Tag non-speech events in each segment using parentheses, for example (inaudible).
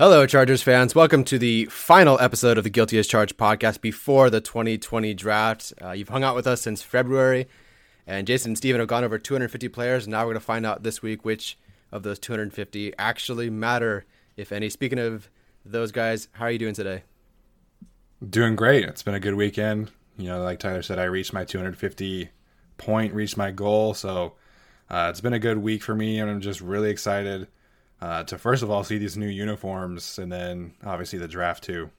Hello, Chargers fans. Welcome to the final episode of the Guilty as Charged podcast before the 2020 draft. Uh, you've hung out with us since February, and Jason and Steven have gone over 250 players. And Now we're going to find out this week which of those 250 actually matter, if any. Speaking of those guys, how are you doing today? Doing great. It's been a good weekend. You know, like Tyler said, I reached my 250 point, reached my goal. So uh, it's been a good week for me, and I'm just really excited uh, to first of all see these new uniforms, and then obviously the draft too.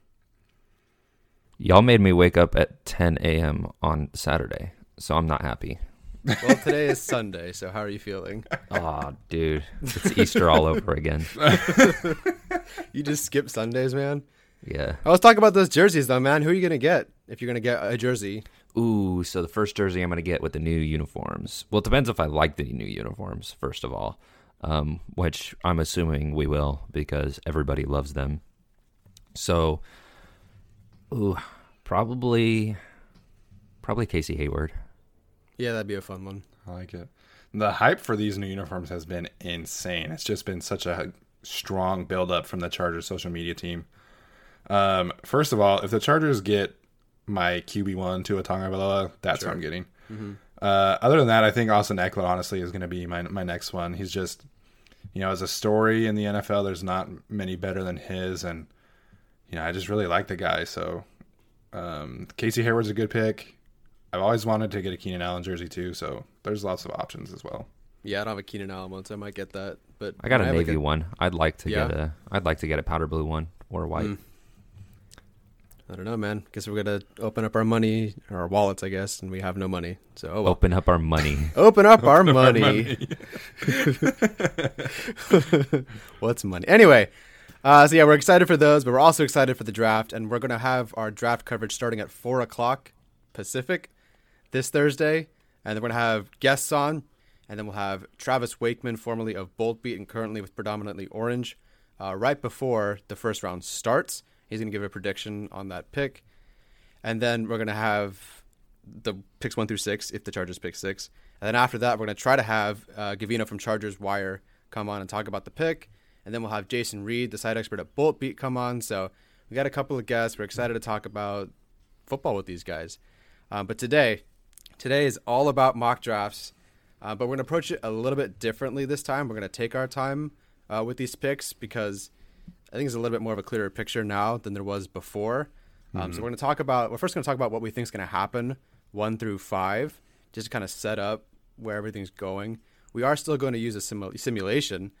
Y'all made me wake up at 10 a.m. on Saturday, so I'm not happy. Well, today is Sunday, so how are you feeling? (laughs) Oh, dude, it's Easter all over again. (laughs) you just skip Sundays, man. Yeah. I was talking about those jerseys, though, man. Who are you gonna get if you're gonna get a jersey? Ooh, so the first jersey I'm gonna get with the new uniforms. Well, it depends if I like the new uniforms. First of all, um, which I'm assuming we will because everybody loves them. So, ooh, probably, probably Casey Hayward. Yeah, that'd be a fun one. I like it. The hype for these new uniforms has been insane. It's just been such a strong build up from the Chargers social media team. Um, first of all, if the Chargers get my QB one Tua Tagovailoa, that's sure. what I'm getting. Mm-hmm. Uh, other than that, I think Austin Ekeler honestly is going to be my my next one. He's just, you know, as a story in the NFL, there's not many better than his, and you know, I just really like the guy. So, um, Casey Hayward's a good pick. I've always wanted to get a Keenan Allen jersey too, so there's lots of options as well. Yeah, I don't have a Keenan Allen one, so I might get that. But I got a I navy like a... one. I'd like to yeah. get a. I'd like to get a powder blue one or a white. Mm. I don't know, man. Guess we're gonna open up our money, or our wallets, I guess, and we have no money. So oh well. open up our money. (laughs) open up our money. (laughs) What's money? Anyway, uh, so yeah, we're excited for those, but we're also excited for the draft, and we're gonna have our draft coverage starting at four o'clock Pacific this Thursday, and then we're gonna have guests on, and then we'll have Travis Wakeman, formerly of Bolt Beat and currently with predominantly Orange, uh, right before the first round starts. He's going to give a prediction on that pick. And then we're going to have the picks one through six if the Chargers pick six. And then after that, we're going to try to have uh, Gavino from Chargers Wire come on and talk about the pick. And then we'll have Jason Reed, the side expert at Bolt Beat, come on. So we got a couple of guests. We're excited to talk about football with these guys. Um, but today, today is all about mock drafts. Uh, but we're going to approach it a little bit differently this time. We're going to take our time uh, with these picks because – I think it's a little bit more of a clearer picture now than there was before. Um, mm-hmm. So we're going to talk about. We're first going to talk about what we think is going to happen one through five, just to kind of set up where everything's going. We are still going to use a simu- simulation,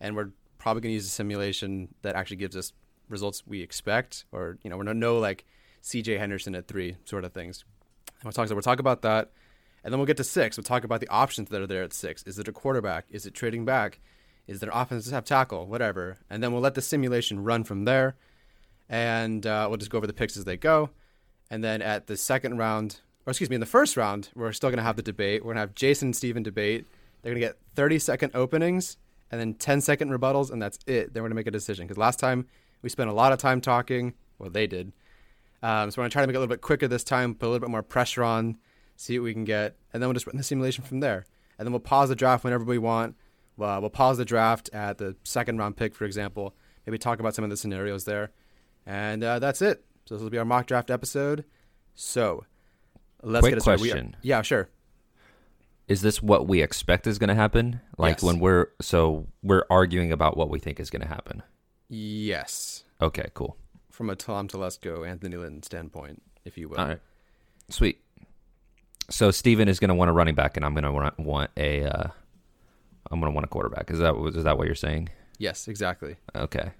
and we're probably going to use a simulation that actually gives us results we expect, or you know, we're no, no like C.J. Henderson at three sort of things. And we'll talk. So we'll talk about that, and then we'll get to six. We'll talk about the options that are there at six. Is it a quarterback? Is it trading back? Is there offensive have tackle? Whatever. And then we'll let the simulation run from there, and uh, we'll just go over the picks as they go. And then at the second round, or excuse me, in the first round, we're still going to have the debate. We're going to have Jason and Steven debate. They're going to get 30 second openings and then 10 second rebuttals, and that's it. Then we're going to make a decision. Because last time we spent a lot of time talking. Well, they did. Um, so we're going to try to make it a little bit quicker this time, put a little bit more pressure on, see what we can get, and then we'll just run the simulation from there. And then we'll pause the draft whenever we want. Uh, we'll pause the draft at the second round pick, for example. Maybe talk about some of the scenarios there. And uh, that's it. So this will be our mock draft episode. So let's Quick get. We- question. yeah, sure. Is this what we expect is going to happen? Like Yes. when we're so we're arguing about what we think is going to happen. Yes. Okay, cool. From a Tom Telesco, Anthony Lynn standpoint, if you will. All right, sweet. So Steven is going to want a running back, and I'm going to want a. Uh, I'm going to want a quarterback. Is that is that what you're saying? Yes, exactly. Okay.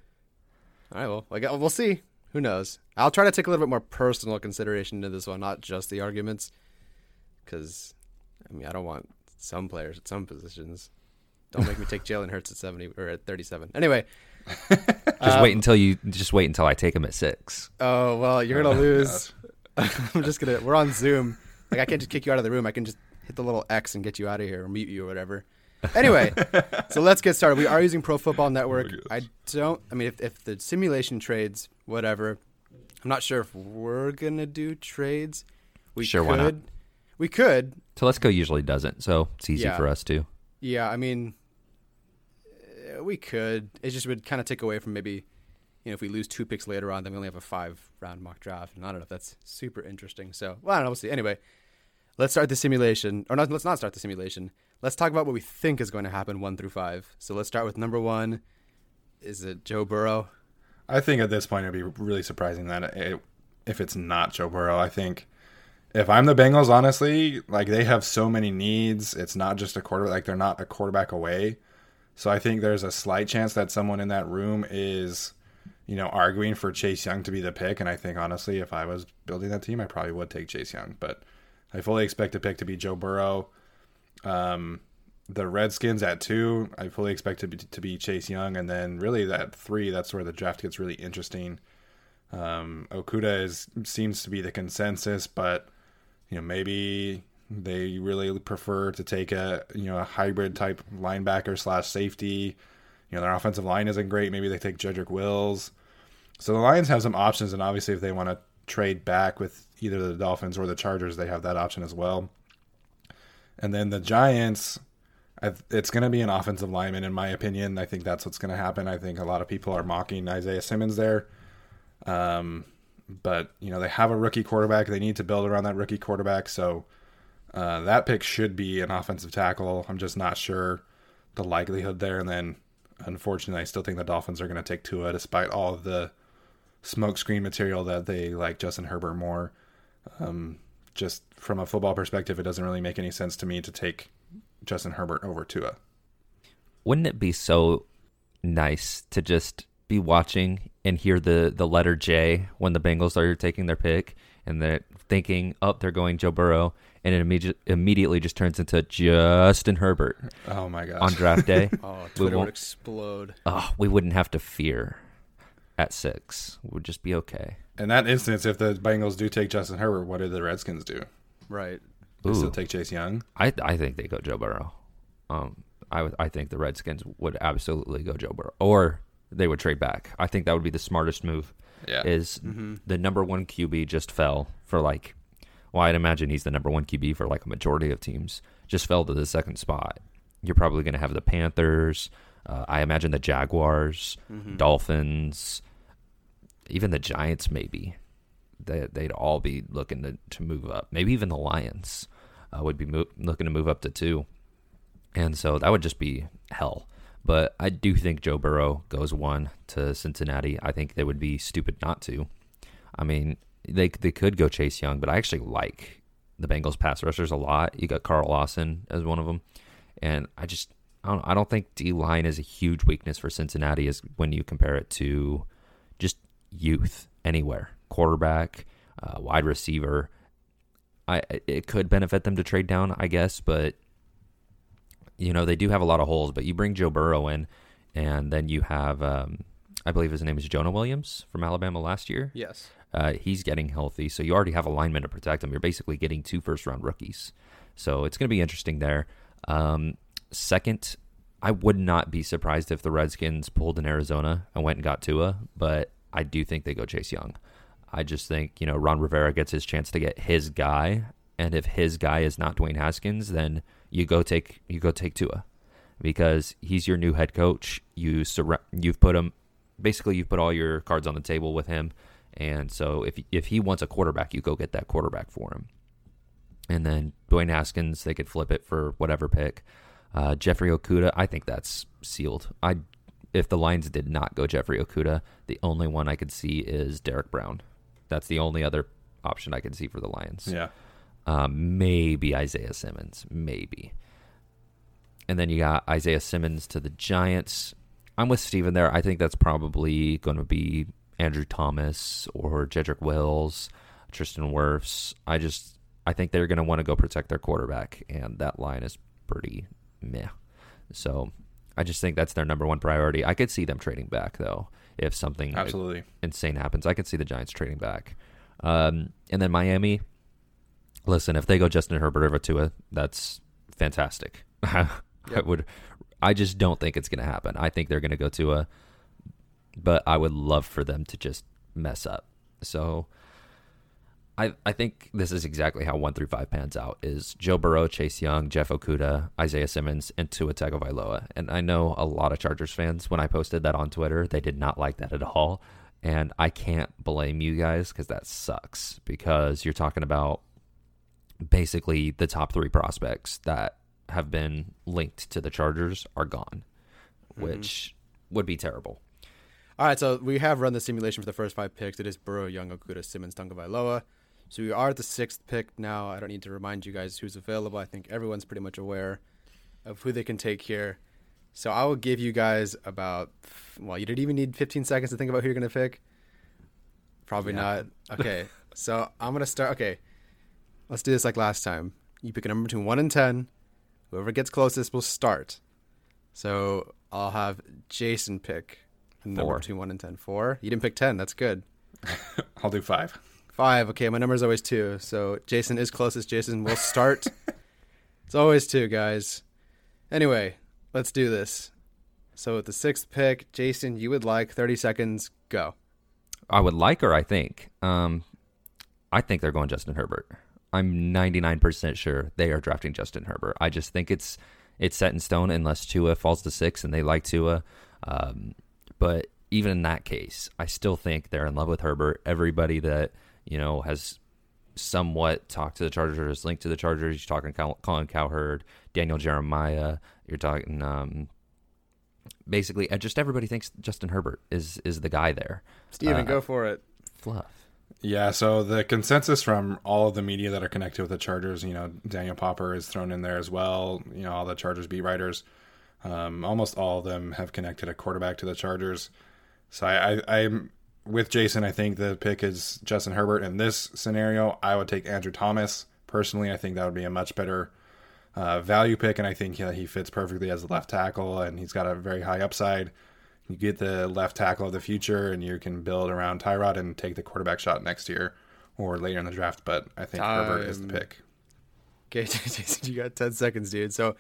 All right, well, gu- we'll see. Who knows? I'll try to take a little bit more personal consideration into this one, not just the arguments. Because, I mean, I don't want some players at some positions. Don't make me take (laughs) Jalen Hurts at 70 or at 37. Anyway, (laughs) Just wait um, until you. Just wait until I take him at six. oh, well, you're going (laughs) to lose. I'm just going to, we're on Zoom. Like, I can't just kick you out of the room. I can just hit the little X and get you out of here or mute you or whatever. Anyway, so let's get started. We are using Pro Football Network. I don't, I mean, if, if the simulation trades, whatever, I'm not sure if we're going to do trades. We Sure, could. why not? We could. Telesco usually doesn't, so it's easy Yeah. for us too. Yeah, I mean, uh, we could. It just would kind of take away from maybe, you know, if we lose two picks later on, then we only have a five round mock draft. And I don't know if that's super interesting. So, well, I don't know. We'll see. Anyway, let's start the simulation. Or not, let's not start the simulation. Let's talk about what we think is going to happen one through five. So let's start with number one. Is it Joe Burrow? I think at this point it'd be really surprising that it, if it's not Joe Burrow. I think if I'm the Bengals, honestly, like they have so many needs. It's not just a quarterback; like they're not a quarterback away. So I think there's a slight chance that someone in that room is, you know, arguing for Chase Young to be the pick. And I think honestly, if I was building that team, I probably would take Chase Young. But I fully expect the pick to be Joe Burrow. Um, the Redskins at two, I fully expect to be, to be Chase Young, and then really that three, that's where the draft gets really interesting. Um, Okudah is seems to be the consensus, but you know maybe they really prefer to take a you know a hybrid type linebacker slash safety. You know their offensive line isn't great. Maybe they take Jedrick Wills. So the Lions have some options, and obviously if they want to trade back with either the Dolphins or the Chargers, they have that option as well. And then the Giants, I, it's going to be an offensive lineman, in my opinion. I think that's what's going to happen. I think a lot of people are mocking Isaiah Simmons there. Um, but, you know, they have a rookie quarterback. They need to build around that rookie quarterback. So uh, that pick should be an offensive tackle. I'm just not sure the likelihood there. And then, unfortunately, I still think the Dolphins are going to take Tua despite all of the smokescreen material that they like Justin Herbert more. Um, just from a football perspective, it doesn't really make any sense to me to take Justin Herbert over Tua. Wouldn't it be so nice to just be watching and hear the the letter J when the Bengals are taking their pick and they're thinking, "Oh, they're going Joe Burrow," and it immediate, immediately just turns into Justin Herbert Oh my gosh. on draft day. (laughs) Oh, We Twitter would won't- explode. oh, we wouldn't have to fear at six. We'd just be okay. In that instance, if the Bengals do take Justin Herbert, what do the Redskins do? Right. They still take Chase Young. I I think they go Joe Burrow. Um, I I think the Redskins would absolutely go Joe Burrow, or they would trade back. I think that would be the smartest move. Yeah. Is the number one QB just fell for like? Well, I'd imagine he's the number one QB for like a majority of teams. Just fell to the second spot. You're probably going to have the Panthers. Uh, I imagine the Jaguars, Dolphins, even the Giants. Maybe they, they'd all be looking to, to move up. Maybe even the Lions uh, would be mo- looking to move up to two. And so that would just be hell. But I do think Joe Burrow goes one to Cincinnati. I think they would be stupid not to. I mean, they they could go Chase Young, but I actually like the Bengals pass rushers a lot. You got Carl Lawson as one of them, and I just I don't, I don't think D line is a huge weakness for Cincinnati Is when you compare it to just youth anywhere, quarterback, uh, wide receiver. I it could benefit them to trade down, I guess, but you know they do have a lot of holes. But you bring Joe Burrow in, and then you have um, I believe his name is Jonah Williams from Alabama last year. Yes. Uh, he's getting healthy, so you already have a lineman to protect him. You're basically getting two first round rookies, so it's going to be interesting there. Um, second, I would not be surprised if the Redskins pulled in Arizona and went and got Tua, but I do think they go Chase Young. I just think you know Ron Rivera gets his chance to get his guy, and if his guy is not Dwayne Haskins, then you go take you go take Tua because he's your new head coach. You sur- you've put him basically you've put all your cards on the table with him, and so if if he wants a quarterback, you go get that quarterback for him. And then Dwayne Haskins, they could flip it for whatever pick. Uh, Jeffrey Okudah, I think that's sealed. I if the Lions did not go Jeffrey Okudah, the only one I could see is Derrick Brown. That's the only other option I can see for the Lions. Yeah. Um, maybe Isaiah Simmons, maybe. And then you got Isaiah Simmons to the Giants. I'm with Steven there. I think that's probably going to be Andrew Thomas or Jedrick Wills, Tristan Wirfs. I just I think they're going to want to go protect their quarterback, and that line is pretty meh. So I just think that's their number one priority. I could see them trading back though if something Absolutely. insane happens. I could see the Giants trading back. Um, and then Miami. Listen, if they go Justin Herbert over Tua, that's fantastic. (laughs) I would. I just don't think it's going to happen. I think they're going to go to a, but I would love for them to just mess up. So, I I think this is exactly how one through five pans out: is Joe Burrow, Chase Young, Jeff Okudah, Isaiah Simmons, and Tua Tagovailoa. And I know a lot of Chargers fans when I posted that on Twitter, they did not like that at all. And I can't blame you guys because that sucks because you're talking about basically the top three prospects that have been linked to the Chargers are gone, mm-hmm. which would be terrible. All right, so we have run the simulation for the first five picks. It is Burrow, Young, Okudah, Simmons, Tagovailoa. So we are at the sixth pick now. I don't need to remind you guys who's available. I think everyone's pretty much aware of who they can take here. So I will give you guys about, well, you didn't even need 15 seconds to think about who you're going to pick. Probably not. Okay, (laughs) so I'm going to start. Okay, let's do this like last time. You pick a number between 1 and 10. Whoever gets closest will start. So I'll have Jason pick a number Four. between 1 and 10. 4. You didn't pick 10. That's good. (laughs) I'll do five. Five. Okay, my number is always two. So Jason is closest. Jason will start. (laughs) it's always two, guys. Anyway, let's do this. So with the sixth pick, Jason, you would like 30 seconds. Go. I would like her, I think. Um, I think they're going Justin Herbert. I'm 99% sure they are drafting Justin Herbert. I just think it's it's set in stone unless Tua falls to six and they like Tua. Um, but even in that case, I still think they're in love with Herbert. Everybody that you know has somewhat talked to the Chargers, linked to the Chargers. You're talking Col- Colin Cowherd, Daniel Jeremiah. You're talking um, basically uh, just everybody thinks Justin Herbert is is the guy there. Steven, Uh, go for it. Fluff. Yeah, so the consensus from all of the media that are connected with the Chargers, you know, Daniel Popper is thrown in there as well. You know, all the Chargers beat writers, um, almost all of them have connected a quarterback to the Chargers. So I, I, I'm with Jason. I think the pick is Justin Herbert. In this scenario, I would take Andrew Thomas. Personally, I think that would be a much better uh, value pick, and I think yeah, he fits perfectly as a left tackle, and he's got a very high upside. You get the left tackle of the future, and you can build around Tyrod and take the quarterback shot next year or later in the draft. But I think Herbert is the pick. Okay, (laughs) Jason, you got 10 seconds, dude. So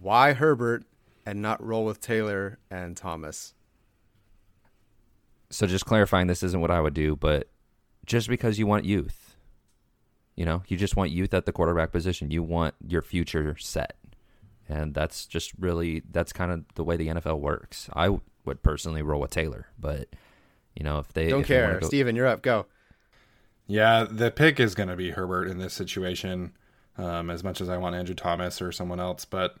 why Herbert and not roll with Taylor and Thomas? So just clarifying, this isn't what I would do, but just because you want youth, you know, you just want youth at the quarterback position. You want your future set, and that's just really that's kind of the way the NFL works. I would personally roll with Taylor, but you know, if they Don't if they care. go- Steven, you're up. Go. Yeah, the pick is going to be Herbert in this situation. Um, as much as I want Andrew Thomas or someone else, but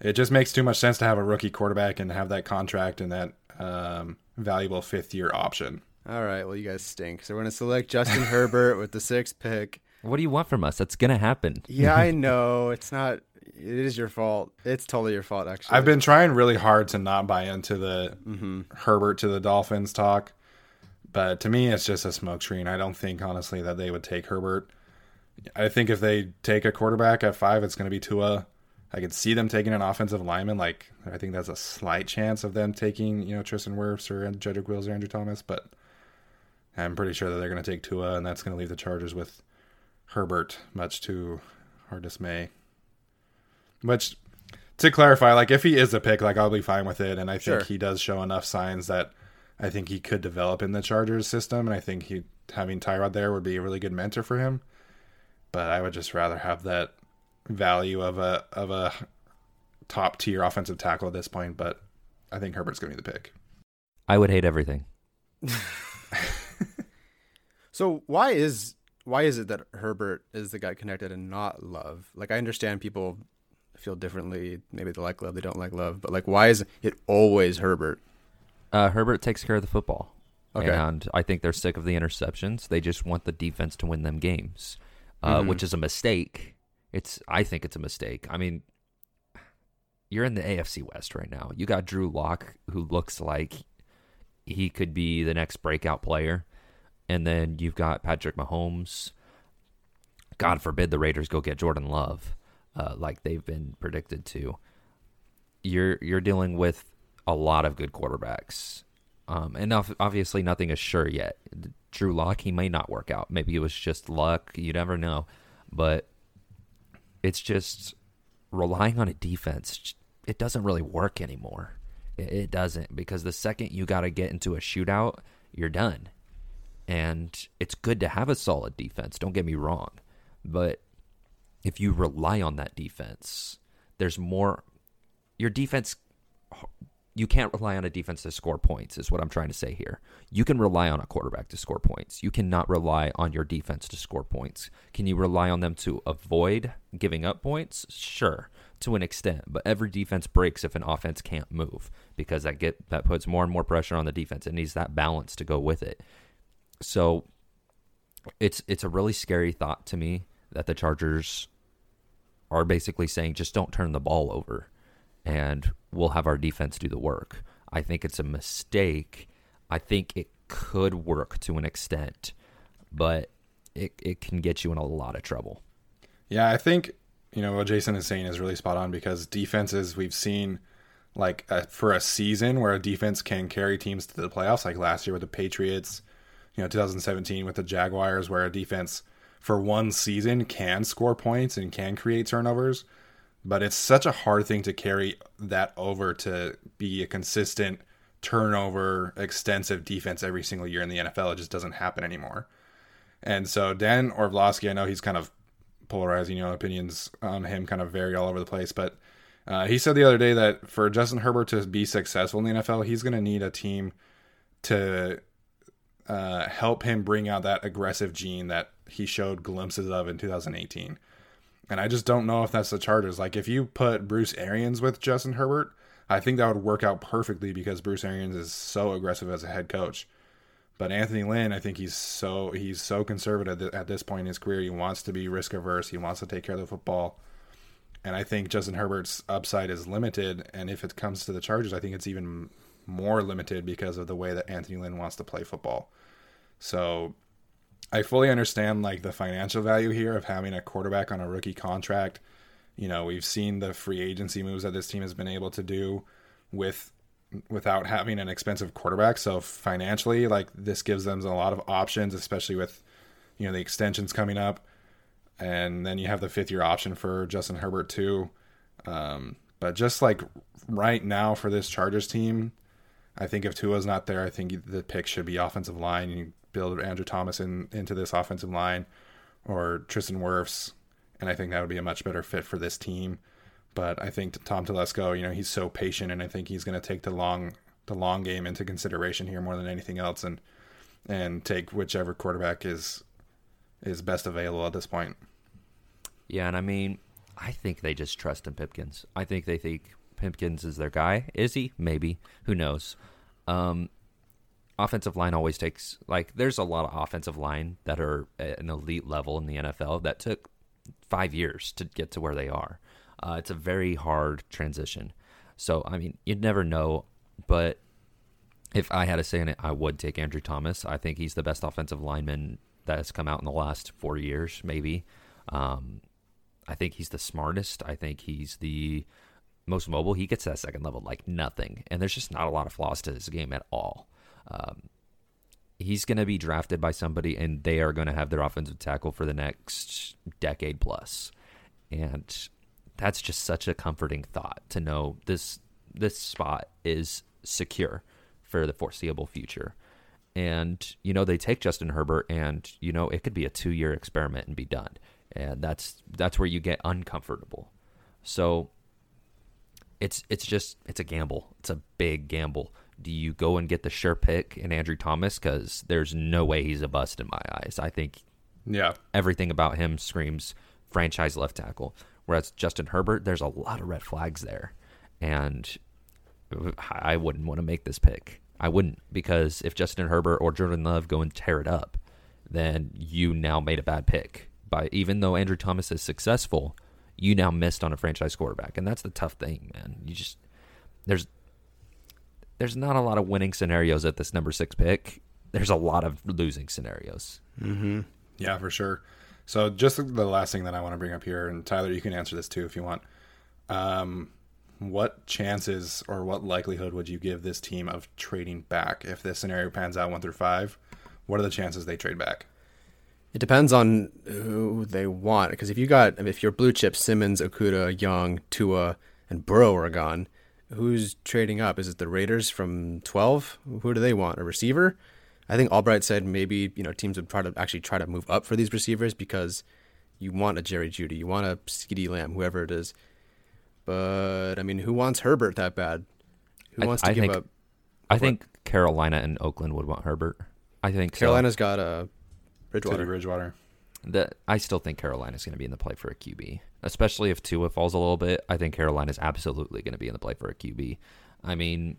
it just makes too much sense to have a rookie quarterback and have that contract and that um, valuable fifth year option. All right. Well, you guys stink. So we're going to select Justin Herbert with the sixth pick. What do you want from us? That's gonna happen. Yeah, I (laughs) know. It's not. It is your fault. It's totally your fault, actually. I've been trying really hard to not buy into the Mm-hmm. Herbert to the Dolphins talk, but to me, it's just a smoke screen. I don't think honestly that they would take Herbert. I think if they take a quarterback at five, it's going to be Tua. I could see them taking an offensive lineman. Like I think that's a slight chance of them taking you know Tristan Wirfs or Jedrick Wills or Andrew Thomas, but I'm pretty sure that they're going to take Tua, and that's going to leave the Chargers with Herbert, much to our dismay. Which, to clarify, like if he is a pick, like I'll be fine with it, and I think Sure. he does show enough signs that I think he could develop in the Chargers system, and I think he having Tyrod there would be a really good mentor for him. But I would just rather have that value of a of a top tier offensive tackle at this point. But I think Herbert's going to be the pick. I would hate everything. (laughs) So why is why is it that Herbert is the guy connected and not Love? Like I understand people feel differently. Maybe they like Love, they don't like Love, but like why is it always Herbert? Uh, Herbert takes care of the football. Okay. And I think they're sick of the interceptions. They just want the defense to win them games, uh, Mhm. which is a mistake. It's I think it's a mistake. I mean, you're in the AFC West right now. You got Drew Lock, who looks like he could be the next breakout player, and then you've got Patrick Mahomes. God forbid the Raiders go get Jordan Love, uh, like they've been predicted to. You're you're dealing with a lot of good quarterbacks. Um, and obviously, nothing is sure yet. Drew Lock, he may not work out. Maybe it was just luck. You never know. But it's just relying on a defense. It doesn't really work anymore. It, doesn't because the second you got to get into a shootout, you're done. And it's good to have a solid defense. Don't get me wrong, but if you rely on that defense, there's more. Your defense you can't rely on a defense to score points is what I'm trying to say here. You can rely on a quarterback to score points. You cannot rely on your defense to score points. Can you rely on them to avoid giving up points? Sure, to an extent, but every defense breaks if an offense can't move because that get that puts more and more pressure on the defense. It needs that balance to go with it. So it's it's a really scary thought to me that the Chargers are basically saying just don't turn the ball over and we'll have our defense do the work. I think it's a mistake. I think it could work to an extent, but it it can get you in a lot of trouble. Yeah, I think you know what Jason is saying is really spot on because defenses we've seen like uh, for a season where a defense can carry teams to the playoffs, like last year with the Patriots, you know, 2017 with the Jaguars, where a defense for one season can score points and can create turnovers, but it's such a hard thing to carry that over to be a consistent turnover extensive defense every single year in the NFL. It just doesn't happen anymore. And so Dan Orlovsky, I know he's kind of polarizing, you know, opinions on him kind of vary all over the place, but uh, he said the other day that for Justin Herbert to be successful in the NFL, he's going to need a team to uh, help him bring out that aggressive gene that he showed glimpses of in 2018. And I just don't know if that's the Chargers. Like, if you put Bruce Arians with Justin Herbert, I think that would work out perfectly because Bruce Arians is so aggressive as a head coach. But Anthony Lynn, I think he's so he's so conservative at this point in his career. He wants to be risk averse. He wants to take care of the football. And I think Justin Herbert's upside is limited. And if it comes to the Chargers, I think it's even more limited because of the way that Anthony Lynn wants to play football. So I fully understand like the financial value here of having a quarterback on a rookie contract. You know, we've seen the free agency moves that this team has been able to do with without having an expensive quarterback. So financially, like this gives them a lot of options, especially with you know the extensions coming up, and then you have the fifth year option for Justin Herbert too. Um, but just like right now for this Chargers team, I think if Tua's not there, I think the pick should be offensive line. You build Andrew Thomas in, into this offensive line, or Tristan Wirfs, and I think that would be a much better fit for this team. But I think Tom Telesco, you know, he's so patient, and I think he's going to take the long the long game into consideration here more than anything else, and and take whichever quarterback is is best available at this point. Yeah, and I mean, I think they just trust in Pipkins. I think they think Pipkins is their guy. Is he? Maybe. Who knows? Um, offensive line always takes like there's a lot of offensive line that are an elite level in the NFL that took five years to get to where they are. Uh, it's a very hard transition. So I mean, you'd never know, but if I had a say in it, I would take Andrew Thomas. I think he's the best offensive lineman that has come out in the last four years, maybe. Um, I think he's the smartest. I think he's the most mobile. He gets that second level like nothing, and there's just not a lot of flaws to his game at all. Um, he's going to be drafted by somebody, and they are going to have their offensive tackle for the next decade plus. and that's just such a comforting thought to know this this spot is secure for the foreseeable future. And you know they take Justin Herbert, and you know it could be a two year experiment and be done, and that's that's where you get uncomfortable. So it's it's just it's a gamble. It's a big gamble. Do you go and get the sure pick in Andrew Thomas? Because there's no way he's a bust in my eyes. I think Yeah. everything about him screams franchise left tackle. Whereas Justin Herbert, there's a lot of red flags there, and I wouldn't want to make this pick. I wouldn't because if Justin Herbert or Jordan Love go and tear it up, then you now made a bad pick. By even though Andrew Thomas is successful, you now missed on a franchise quarterback, and that's the tough thing, man. You just there's there's not a lot of winning scenarios at this number six pick. There's a lot of losing scenarios. Yeah, for sure. So just the last thing that I want to bring up here, and Tyler, you can answer this too if you want. Um, what chances or what likelihood would you give this team of trading back if this scenario pans out one through five? What are the chances they trade back? It depends on who they want. Because if you got, I mean, if your blue chip Simmons, Okudah, Young, Tua, and Burrow are gone, who's trading up? Is it the Raiders from 12? Who do they want? A receiver? I think Albright said maybe you know teams would try to actually try to move up for these receivers because you want a Jerry Jeudy, you want a CeeDee Lamb, whoever it is. But I mean, who wants Herbert that bad? Who I- wants to I give think- up? I think Carolina and Oakland would want Herbert. I think so. Carolina's got a Teddy Bridgewater. That I still think Carolina's going to be in the play for a QB, especially if Tua falls a little bit. I think Carolina's absolutely going to be in the play for a QB. I mean,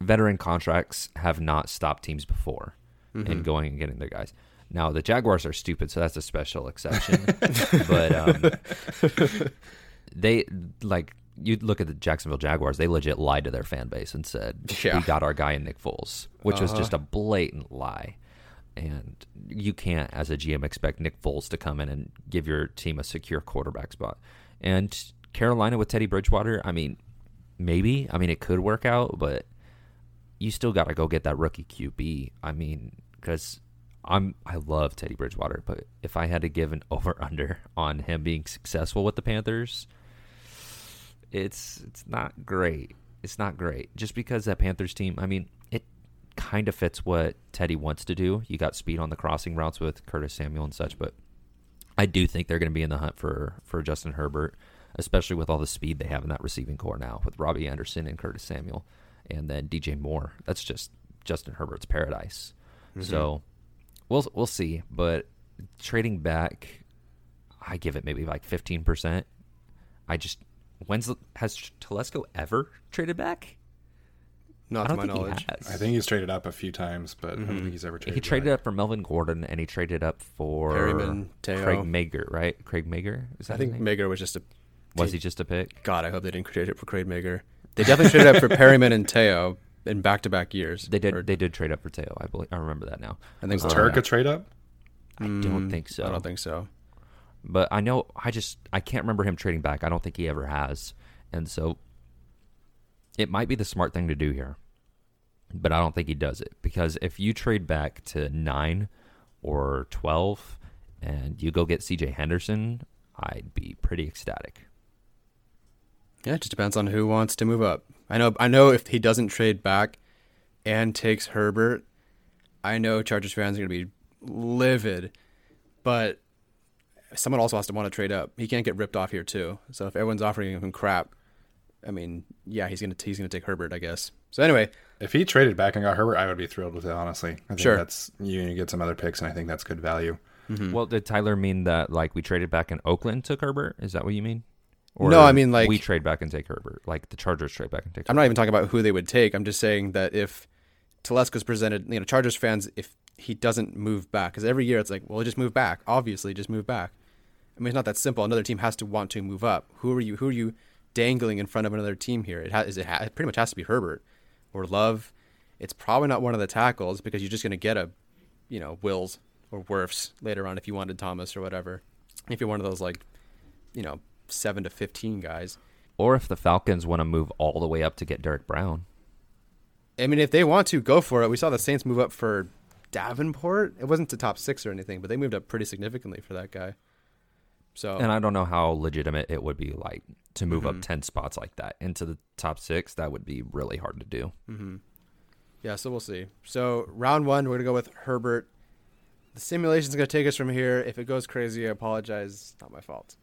veteran contracts have not stopped teams before in going and getting their guys. Now the Jaguars are stupid, so that's a special exception. (laughs) but um, (laughs) they like you look at the Jacksonville Jaguars; they legit lied to their fan base and said Yeah. we got our guy in Nick Foles, which was just a blatant lie. And you can't, as a GM, expect Nick Foles to come in and give your team a secure quarterback spot. And Carolina with Teddy Bridgewater, I mean, maybe. I mean, it could work out, but you still got to go get that rookie QB. I mean, because I'm I love Teddy Bridgewater, but if I had to give an (laughs) over under on him being successful with the Panthers, it's it's not great. It's not great. Just because that Panthers team, I mean, kind of fits what Teddy wants to do. You got speed on the crossing routes with Curtis Samuel and such, but I do think they're going to be in the hunt for for Justin Herbert, especially with all the speed they have in that receiving corps now with Robbie Anderson and Curtis Samuel, and then DJ Moore. That's just Justin Herbert's paradise. Mm-hmm. So we'll we'll see, but trading back, I give it maybe like fifteen percent. I just when's has Telesco ever traded back? Not I to don't my think knowledge. he has. I think he's traded up a few times, but I don't mm-hmm. think he's ever traded. he traded back. up for Melvin Gordon and he traded up for Perryman, Teo. Craig Mager, right? Craig Mager. Is that I think his name? Mager was just a. was he just a pick? God, I hope they didn't trade it for Craig Mager. They definitely traded up for Perryman and Teo in back-to-back years. They did. Or- they did trade up for Teo. I believe. I remember that now. I think Was so. Tuerk a uh, trade up? I don't think so. Mm, I don't think so. but I know I just I can't remember him trading back. I don't think he ever has, and so it might be the smart thing to do here, but I don't think he does it because if you trade back to nine or twelve and you go get C.J. Henderson, I'd be pretty ecstatic. Yeah, it just depends on who wants to move up. I know. I know if he doesn't trade back and takes Herbert, I know Chargers fans are going to be livid. But someone also has to want to trade up. He can't get ripped off here too. So if everyone's offering him crap, I mean, yeah, he's gonna he's gonna take Herbert, I guess. So anyway, If he traded back and got Herbert, I would be thrilled with it. Honestly, I think Sure. that's you, you get some other picks, and I think that's good value. Mm-hmm. Well, did Tyler mean that like we traded back and Oakland took Herbert? Is that what you mean? No, I mean, like- we trade back and take Herbert, like the Chargers trade back and take. I'm not even talking about who they would take. I'm just saying that if Telesco's presented, you know, Chargers fans if he doesn't move back because every year it's like, well, just move back. Obviously, just move back. I mean, it's not that simple. Another team has to want to move up. Who are you? Who are you dangling in front of another team here? It has. It, ha- it pretty much has to be Herbert or Love. It's probably not one of the tackles because you're just going to get a, you know, Wills or Wirfs later on if you wanted Thomas or whatever. If you're one of those like, you know, seven to fifteen guys. Or if the Falcons want to move all the way up to get Derrick Brown. I mean, if they want to, go for it. We saw the Saints move up for Davenport. It wasn't to top six or anything, but they moved up pretty significantly for that guy. So And I don't know how legitimate it would be like to move Mm-hmm. up 10 spots like that into the top 6. That would be really hard to do. Yeah, so we'll see. So round one, we're gonna go with Herbert. The simulation's gonna take us from here. If it goes crazy, I apologize. It's not my fault.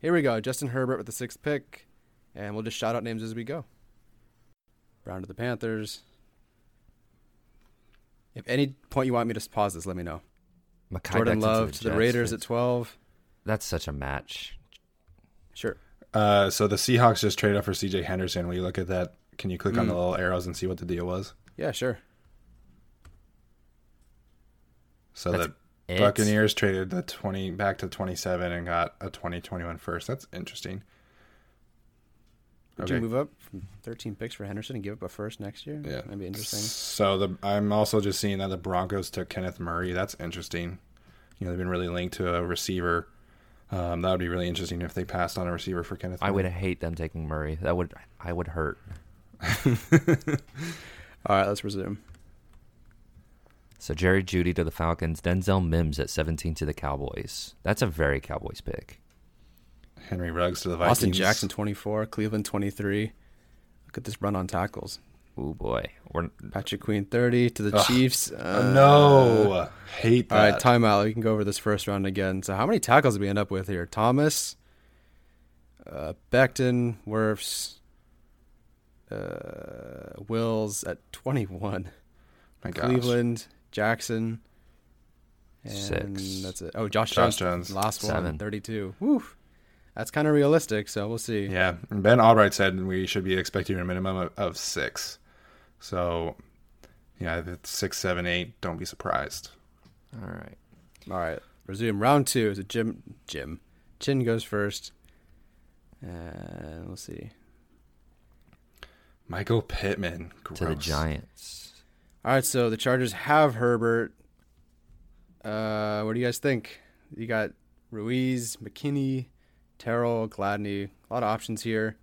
Here we go. Justin Herbert with the sixth pick, and we'll just shout out names as we go. Brown to the Panthers. If any point you want me to pause this, let me know. Mekhi Jordan Love to the, Jets Raiders at twelve. That's such a match. Sure. Uh, so the Seahawks just traded up for C.J. Henderson. Will you look at that? Can you click on the little arrows and see what the deal was? Yeah, sure. So That's the it? Buccaneers traded the twenty back to twenty seven and got a 2021 first. That's interesting. Would Okay. you move up from thirteen picks for Henderson and give up a first next year? Yeah, that'd be interesting. So the I'm also just seeing that the Broncos took Kenneth Murray. That's interesting. You know they've been really linked to a receiver. Um, that would be really interesting if they passed on a receiver for Kenneth. I would hate them taking Murray. That would I would hurt. (laughs) All right, let's resume. So Jerry Jeudy to the Falcons, Denzel Mims at 17 to the Cowboys. That's a very Cowboys pick. Henry Ruggs to the Vikings. Austin Jackson twenty four, Cleveland twenty three. Look at this run on tackles. Oh boy. We're Patrick Queen 30 to the Ugh. Chiefs. Uh, Uh, no, hate All that. right, timeout. We can go over this first round again. So, how many tackles did we end up with here? Thomas, uh, Becton, Wirfs, uh, Wills at 21. (laughs) My. Cleveland, Jackson. And Six. that's it. Oh, Josh, Josh Jones. Jones. Last one, Seven. 32. Woo. That's kind of realistic, so we'll see. Yeah, Ben Albright said we should be expecting a minimum of, of six. So, yeah, it's six, seven, eight. Don't be surprised. all right. All right, resume round two. Is it Jim? Jim. Chin goes first. And let's see. Michael Pittman To the. Giants. All right, so the Chargers have Herbert. Uh, what do you guys think? You got Ruiz, McKinney, Terrell, Gladney. A lot of options here.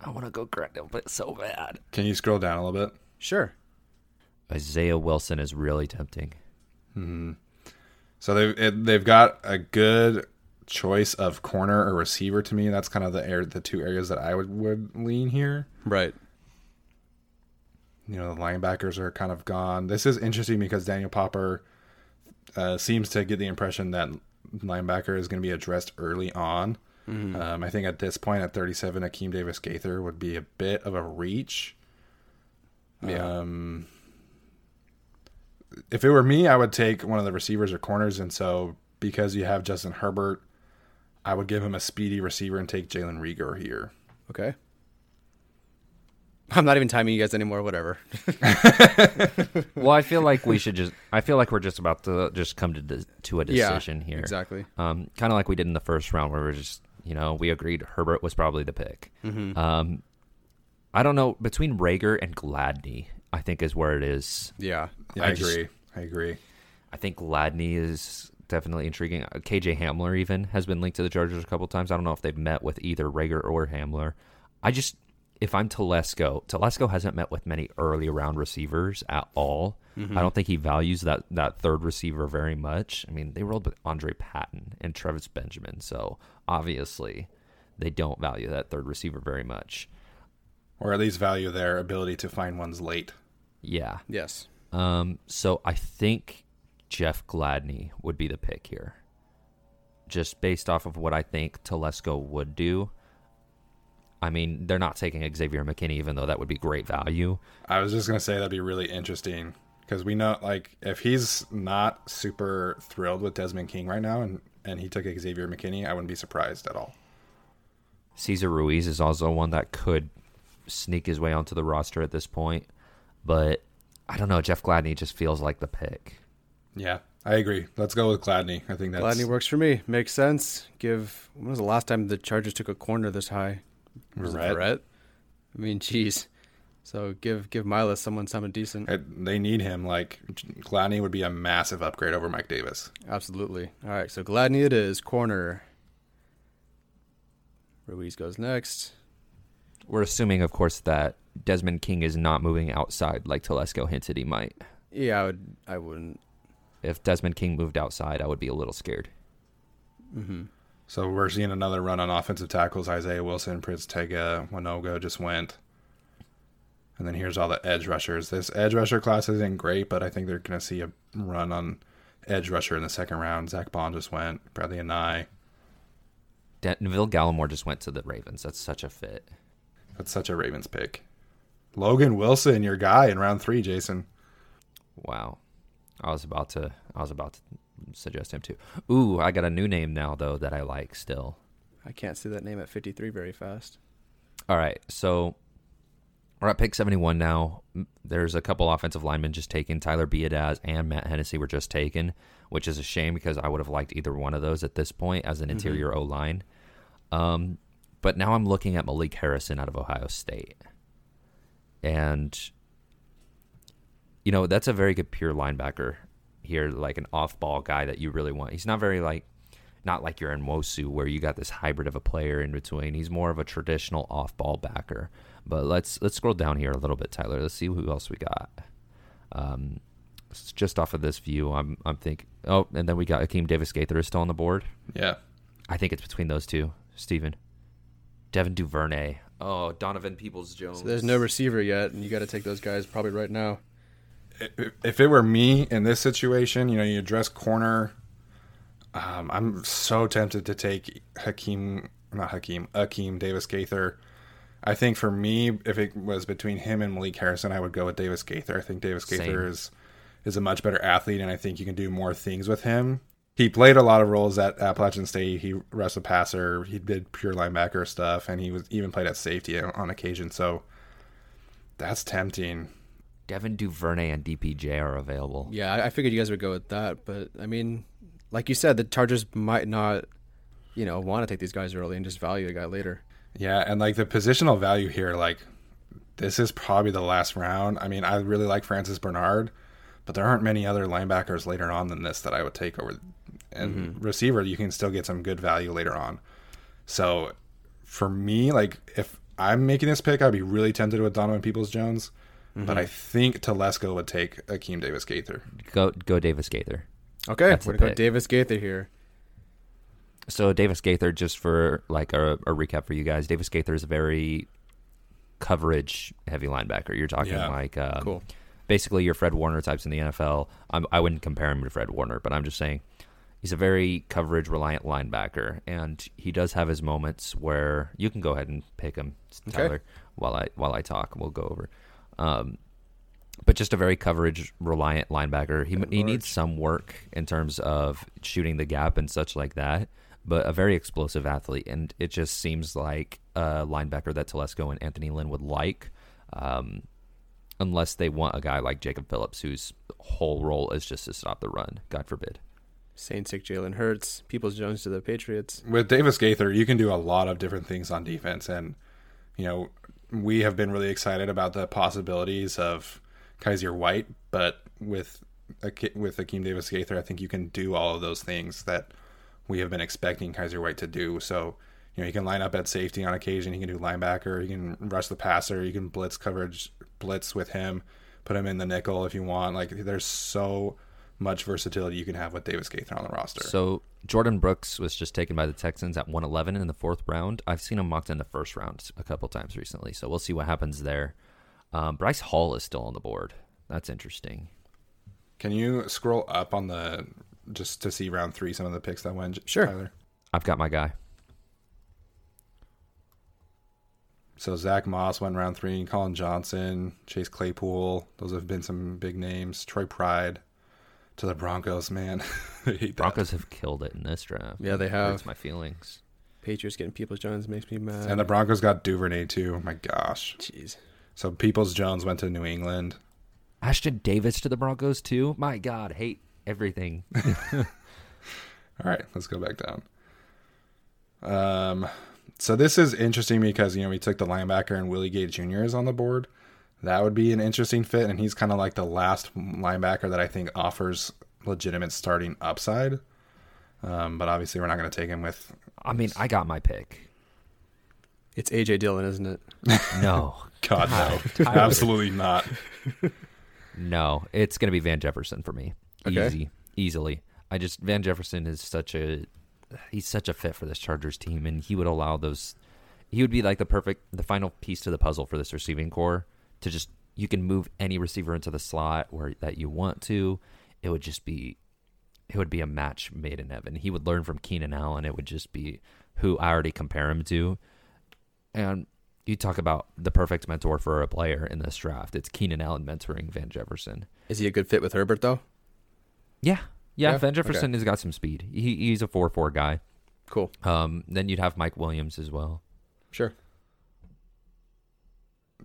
I want to go Gretna, but so bad. Can you scroll down a little bit? Sure. Isaiah Wilson is really tempting. So they've it, they've got a good choice of corner or receiver to me. That's kind of the air, the two areas that I would would lean here. Right. You know, the linebackers are kind of gone. This is interesting because Daniel Popper uh, seems to get the impression that linebacker is going to be addressed early on. Um, I think at this point, at 37, Akeem Davis Gaither would be a bit of a reach. Yeah. Um, if it were me, I would take one of the receivers or corners. And so, because you have Justin Herbert, I would give him a speedy receiver and take Jalen Reagor here. okay. I'm not even timing you guys anymore. Whatever. (laughs) Well, I feel like we should just. I feel like we're just about to just come to de- to a Yeah, decision here. exactly. Um, kind of like we did in the first round, where we're just, you know, we agreed Herbert was probably the pick. Mm-hmm. Um, I don't know between Reagor and Gladney. I think is where it is. Yeah. Yeah, I I, just- agree. I agree. I think Gladney is definitely intriguing. Uh, KJ Hamler even has been linked to the Chargers a couple times. I don't know if they've met with either Reagor or Hamler. I just, if I'm Telesco, Telesco hasn't met with many early round receivers at all. I don't think he values that that third receiver very much. I mean, they rolled with Andre Patton and Travis Benjamin, so obviously they don't value that third receiver very much. Or at least value their ability to find ones late. Yeah. Yes. Um, so I think Jeff Gladney would be the pick here. Just based off of what I think Telesco would do. I mean, they're not taking Xavier McKinney, even though that would be great value. I was just gonna say that'd be really interesting because we know, like, if he's not super thrilled with Desmond King right now, and and he took Xavier McKinney, I wouldn't be surprised at all. Cesar Ruiz is also one that could sneak his way onto the roster at this point. But I don't know. Jeff Gladney just feels like the pick. Yeah, I agree. Let's go with Gladney. I think that's Gladney works for me. Makes sense. Give. When was the last time the Chargers took a corner this high? Was it Verrett. Verrett? I mean, (laughs) jeez. So give give Miles someone something decent. It- they need him. Like Gladney would be a massive upgrade over Mike Davis. Absolutely. All right, so Gladney it is. Corner. Ruiz goes next. We're assuming, of course, that Desmond King is not moving outside like Telesco hinted he might. Yeah, I would. I wouldn't. If Desmond King moved outside, I would be a little scared. Mm-hmm. So we're seeing another run on offensive tackles. Isaiah Wilson, Prince Tega, Wanogho just went. And then here's all the edge rushers. This edge rusher class isn't great, but I think they're going to see a run on edge rusher in the second round. Zack Baun just went. Bradley and I. Neville Gallimore just went to the Ravens. That's such a fit. That's such a Ravens pick. Logan Wilson, your guy in round three, Jason. Wow. I was about to I was about to suggest him too. Ooh, I got a new name now though that I like still. I can't see that name at 53 very fast. All right, so we're at pick 71 now. There's a couple offensive linemen just taken. Tyler Biadasz and Matt Hennessy were just taken, which is a shame because I would have liked either one of those at this point as an interior O line. Um, but now I'm looking at Malik Harrison out of Ohio State. And, you know, that's a very good pure linebacker here, like an off ball guy that you really want. He's not very like not like you're in Wosu where you got this hybrid of a player in between. He's more of a traditional off ball backer. But let's let's scroll down here a little bit, Tyler. Let's see who else we got. Um, s- just off of this view, I'm I'm thinking. Oh, and then we got Akeem Davis Gaither is still on the board. Yeah. I think it's between those two, Steven. Devin Duvernay. Oh, Donovan Peoples Jones. So there's no receiver yet, and you got to take those guys probably right now. if- if it were me in this situation, you know, you address corner. Um, I'm so tempted to take Hakeem, not Hakeem, Akeem Davis Gaither. I think for me, if it was between him and Malik Harrison, I would go with Davis Gaither. I think Davis Gaither Same. is is a much better athlete, and I think you can do more things with him. He played a lot of roles at Appalachian State. He wrestled passer. He did pure linebacker stuff, and he was even played at safety on occasion. So that's tempting. Devin Duvernay and DPJ are available. Yeah, I, I figured you guys would go with that, but I mean, like you said, the Chargers might not, you know, want to take these guys early and just value a guy later. Yeah, and like the positional value here, like this is probably the last round. I mean, I really like Francis Bernard, but there aren't many other linebackers later on than this that I would take over. And mm-hmm. receiver, you can still get some good value later on. So for me, like if I'm making this pick, I'd be really tempted with Donovan Peoples Jones, but mm-hmm. I think Telesco would take Akeem Davis Gaither. Go go Davis Gaither. Okay, That's we're gonna go. Davis Gaither here. So Davis Gaither, just for like a, a recap for you guys, Davis Gaither is a very coverage heavy linebacker. You're talking Yeah. like um, Cool. basically your Fred Warner types in the NFL. I'm, I wouldn't compare him to Fred Warner, but I'm just saying he's a very coverage reliant linebacker, and he does have his moments where you can go ahead and pick him, Okay. Tyler, while I while I talk. We'll go over. Um, but just a very coverage reliant linebacker. He he needs some work in terms of shooting the gap and such like that. But a very explosive athlete, and it just seems like a linebacker that Telesco and Anthony Lynn would like. Um, unless they want a guy like Jacob Phillips, whose whole role is just to stop the run. God forbid. Saints take Jalen Hurts, Peoples Jones to the Patriots. with Davis Gaither, you can do a lot of different things on defense, and you know we have been really excited about the possibilities of Kyzir White, but with Ake- with Akeem Davis Gaither, I think you can do all of those things that we have been expecting Kyzir White to do. So you know you can line up at safety on occasion, he can do linebacker, you can rush the passer, you can blitz coverage, blitz with him, put him in the nickel if you want. Like there's so much versatility you can have with Davis Gaither on the roster. So Jordyn Brooks was just taken by the Texans at 111 in the fourth round. I've seen him mocked in the first round a couple times recently, so we'll see what happens there. Um, Bryce Hall is still on the board. That's interesting. Can you scroll up on the just to see round three some of the picks that went? Sure. Tyler? I've got my guy. So Zach Moss went round three. Collin Johnson, Chase Claypool. Those have been some big names. Troy Pride to the Broncos. Man, (laughs) I hate that. Broncos have killed it in this draft. Yeah, they have. hurts my feelings. Patriots getting Peoples Jones makes me mad. And the Broncos got Duvernay too. My gosh. Jeez. So Peoples Jones went to New England. Ashtyn Davis to the Broncos too. My God, hate everything. (laughs) All right, let's go back down. Um, so this is interesting because you know we took the linebacker and Willie Gay Jr. is on the board. That would be an interesting fit, and he's kind of like the last linebacker that I think offers legitimate starting upside. Um, but obviously, we're not going to take him with. I mean, I got my pick. It's AJ Dillon, isn't it? (laughs) No, God no, (laughs) Tyler. absolutely not. no, it's gonna be Van Jefferson for me. Okay. Easy, easily. I just Van Jefferson is such a he's such a fit for this Chargers team, and he would allow those. He would be like the perfect, the final piece to the puzzle for this receiving corps to just you can move any receiver into the slot where that you want to. It would just be, it would be a match made in heaven. He would learn from Keenan Allen. It would just be who I already compare him to, and you talk about the perfect mentor for a player in this draft. It's Keenan Allen mentoring Van Jefferson. Is he a good fit with Herbert though? Yeah, yeah. Yeah? Van Jefferson has got some speed. He, he's a four four guy. Cool. Um, then you'd have Mike Williams as well. Sure.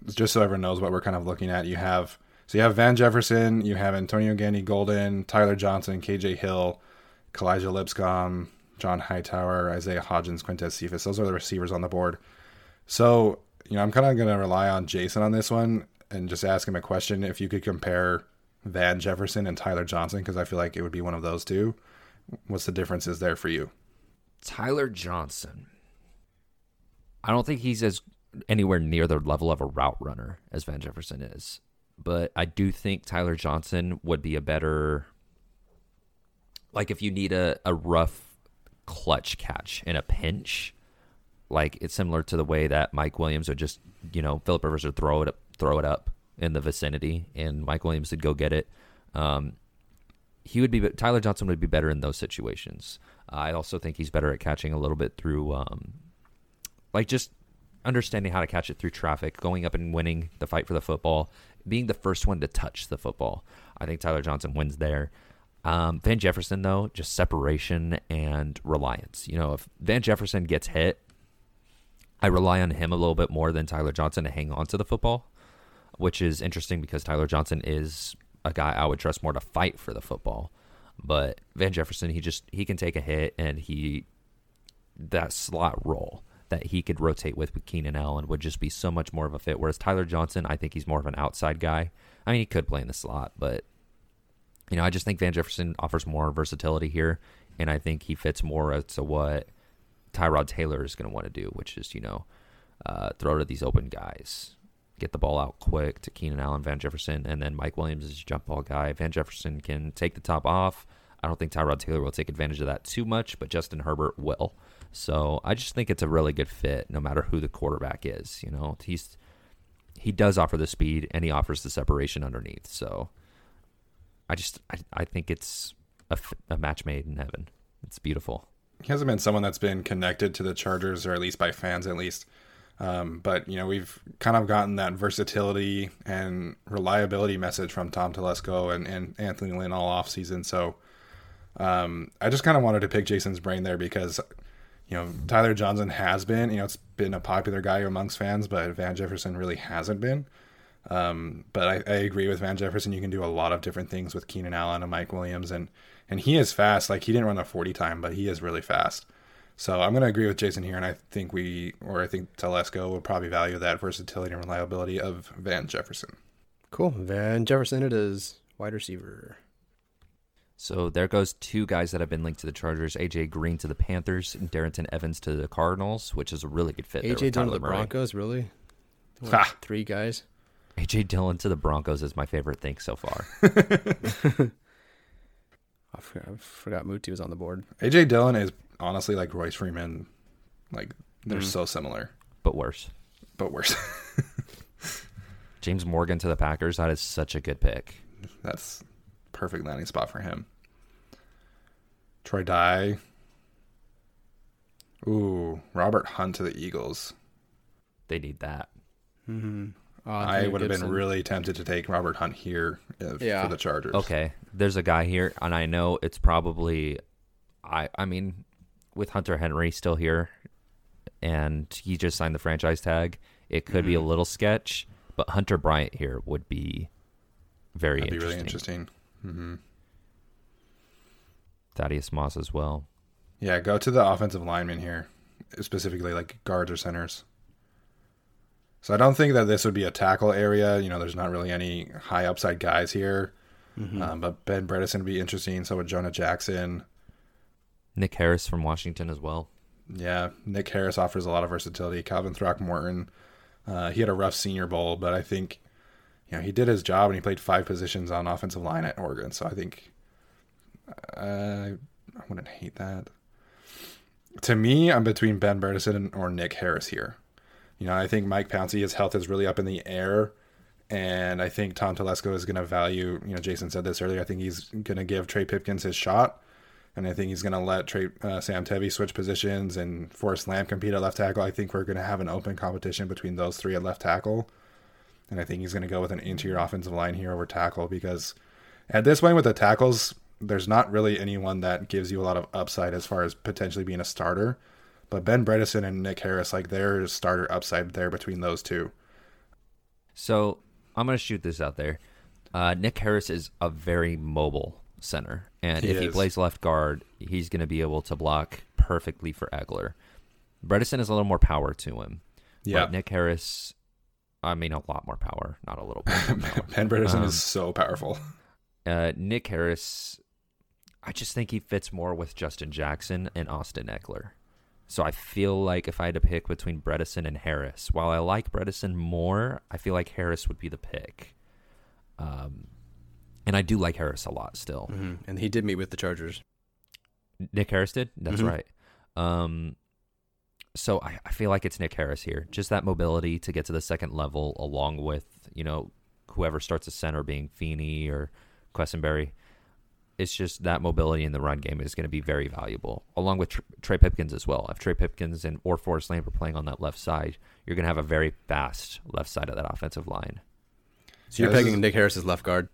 Just so everyone knows what we're kind of looking at, you have so you have Van Jefferson, you have Antonio Gandy Golden, Tyler Johnson, KJ Hill, Kalija Lipscomb, John Hightower, Isaiah Hodgins, Quintez Cephas. Those are the receivers on the board. So, you know, I'm kind of going to rely on Jason on this one and just ask him a question. If you could compare Van Jefferson and Tyler Johnson, because I feel like it would be one of those two, what's the differences there for you? Tyler Johnson. I don't think he's as anywhere near the level of a route runner as Van Jefferson is, but I do think Tyler Johnson would be a better. Like if you need a, a rough clutch catch in a pinch, like it's similar to the way that Mike Williams would just, you know, Philip Rivers would throw it up, throw it up in the vicinity, and Mike Williams would go get it. Um, he would be Tyler Johnson would be better in those situations. I also think he's better at catching a little bit through, um, like just understanding how to catch it through traffic, going up and winning the fight for the football, being the first one to touch the football. I think Tyler Johnson wins there. Um, Van Jefferson, though, just separation and reliance. You know, if Van Jefferson gets hit, I rely on him a little bit more than Tyler Johnson to hang on to the football, which is interesting because Tyler Johnson is a guy I would trust more to fight for the football. But Van Jefferson, he just he can take a hit and he that slot role that he could rotate with with Keenan Allen would just be so much more of a fit. Whereas Tyler Johnson, I think he's more of an outside guy. I mean, he could play in the slot, but you know, I just think Van Jefferson offers more versatility here, and I think he fits more to what Tyrod Taylor is going to want to do, which is you know, uh, throw to these open guys, get the ball out quick to Keenan Allen, Van Jefferson, and then Mike Williams is a jump ball guy. Van Jefferson can take the top off. I don't think Tyrod Taylor will take advantage of that too much, but Justin Herbert will. So I just think it's a really good fit, no matter who the quarterback is. You know, he's he does offer the speed and he offers the separation underneath. So I just I, I think it's a match made in heaven. It's beautiful. He hasn't been someone that's been connected to the Chargers, or at least by fans, at least. Um, but you know, we've kind of gotten that versatility and reliability message from Tom Telesco and, and Anthony Lynn all off season. So um, I just kind of wanted to pick Jason's brain there because you know Tyler Johnson has been, you know, it's been a popular guy amongst fans, but Van Jefferson really hasn't been. Um, but I, I agree with Van Jefferson. You can do a lot of different things with Keenan Allen and Mike Williams, and and he is fast. Like he didn't run a forty time, but he is really fast. So I'm going to agree with Jason here, and I think we, or I think Telesco will probably value that versatility and reliability of Van Jefferson. Cool. Van Jefferson it is. Wide receiver. So there goes two guys that have been linked to the Chargers: AJ Green to the Panthers, and Darrynton Evans to the Cardinals, which is a really good fit. there AJ with Dillon to the Broncos, really? Ha. Three guys. AJ Dillon to the Broncos is my favorite thing so far. (laughs) (laughs) I forgot, I forgot Muti was on the board. AJ Dillon is honestly like Royce Freeman. Like they're Mhm. so similar, but worse. but worse. (laughs) James Morgan to the Packers. That is such a good pick. That's perfect landing spot for him. Troy Dye. Ooh, Robert Hunt to the Eagles. They need that. Mm-hmm. I would have been really tempted to take Robert Hunt here if, Yeah. for the Chargers. Okay, there's a guy here, and I know it's probably, I I mean, with Hunter Henry still here, and he just signed the franchise tag. It could be a little sketch, but Hunter Bryant here would be very That'd be interesting. really interesting. hmm Thaddeus Moss as well. Yeah, go to the offensive linemen here, specifically like guards or centers. So I don't think that this would be a tackle area. You know, there's not really any high upside guys here. Um, but Ben Bredeson would be interesting. So would Jonah Jackson. Nick Harris from Washington as well. Yeah, Nick Harris offers a lot of versatility. Calvin Throckmorton, uh, he had a rough Senior Bowl, but I think you know he did his job and he played five positions on offensive line at Oregon. So I think uh, I wouldn't hate that. To me, I'm between Ben Bredeson or Nick Harris here. You know, I think Mike Pouncey, his health is really up in the air. And I think Tom Telesco is going to value, you know, Jason said this earlier. I think he's going to give Trey Pipkins his shot. And I think he's going to let Trey, uh, Sam Tevi switch positions and Forrest Lamp compete at left tackle. I think we're going to have an open competition between those three at left tackle. And I think he's going to go with an interior offensive line here over tackle because at this point with the tackles, there's not really anyone that gives you a lot of upside as far as potentially being a starter. But Ben Bredeson and Nick Harris, like there's starter upside there between those two. So I'm going to shoot this out there. Uh, Nick Harris is a very mobile center, and He if he plays left guard, he's going to be able to block perfectly for Ekeler. Bredeson has a little more power to him. Yeah. But Nick Harris, I mean, a lot more power, not a little bit. (laughs) (laughs) ben Bredeson Um, is so powerful. (laughs) Uh, Nick Harris, I just think he fits more with Justin Jackson and Austin Ekeler. So I feel like if I had to pick between Bredeson and Harris, while I like Bredeson more, I feel like Harris would be the pick. Um, and I do like Harris a lot still. hmm And he did meet with the Chargers. Nick Harris did. That's Mhm. right. Um, so I, I feel like it's Nick Harris here. Just that mobility to get to the second level, along with you know whoever starts a center being Feeney or Quessenberry. It's just that mobility in the run game is going to be very valuable, along with Tr- Trey Pipkins as well. If Trey Pipkins and or Forrest Lamp are playing on that left side, you're going to have a very fast left side of that offensive line. So you're Yeah, pegging is- Nick Harris as left guard.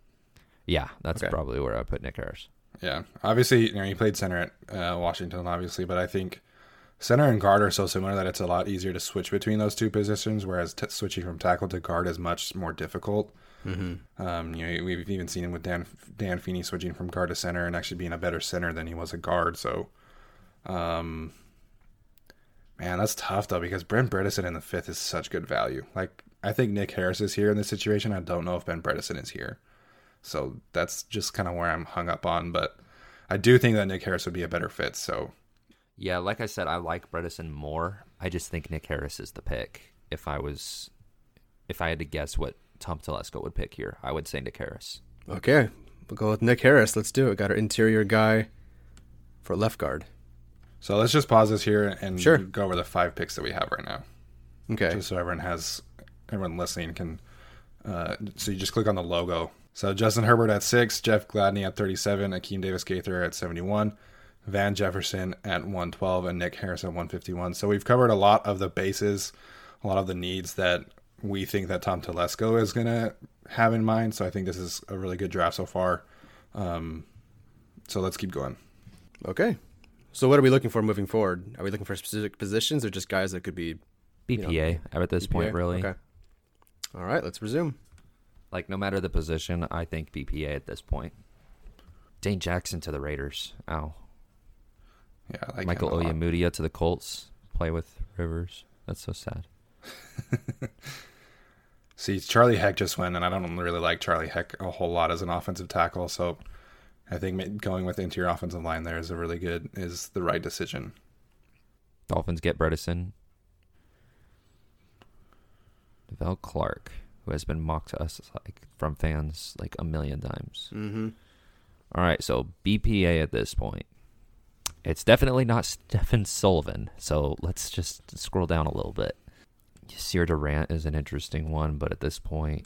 Yeah, that's Okay. probably where I put Nick Harris. Yeah, obviously, you know, he played center at uh, Washington, obviously, but I think center and guard are so similar that it's a lot easier to switch between those two positions. Whereas t- switching from tackle to guard is much more difficult. Mm-hmm. Um, you know, we've even seen him with Dan Dan Feeney switching from guard to center and actually being a better center than he was a guard. So, um, man, that's tough though because Brent Bredeson in the fifth is such good value. Like, I think Nick Harris is here in this situation. I don't know if Ben Bredeson is here. So that's just kind of where I'm hung up on. But I do think that Nick Harris would be a better fit. So Yeah, like I said, I like Bredeson more. I just think Nick Harris is the pick. If I was, if I had to guess what Tom Telesco would pick here, I would say Nick Harris. Okay, we'll go with Nick Harris. Let's do it. Got our interior guy for left guard. so let's just pause this here and Sure. go over the five picks that we have right now. Okay. just so everyone has everyone listening can uh, so you just click on the logo so justin herbert at six jeff gladney at 37 akeem davis gaither at 71 van jefferson at 112 and nick harris at 151 so we've covered a lot of the bases a lot of the needs that we think that tom telesco is going to have in mind so i think this is a really good draft so far um, so let's keep going Okay. So what are we looking for moving forward? Are we looking for specific positions or just guys that could be BPA at this point, really. Okay. All right, let's resume. Like no matter the position, I think BPA at this point. Dane Jackson to the Raiders. Ow. yeah like Michael. Ojemudia to the Colts. Play with Rivers. That's so sad. (laughs) See, Charlie Heck just went, and I don't really like Charlie Heck a whole lot as an offensive tackle. So I think going with interior offensive line there is a really good is the right decision. Dolphins get Bredeson. Devel Clark, who has been mocked to us like from fans like a million times. Mm-hmm. All right, so BPA at this point. It's definitely not Stephen Sullivan, so let's just scroll down a little bit. Sear Durant is an interesting one, but at this point,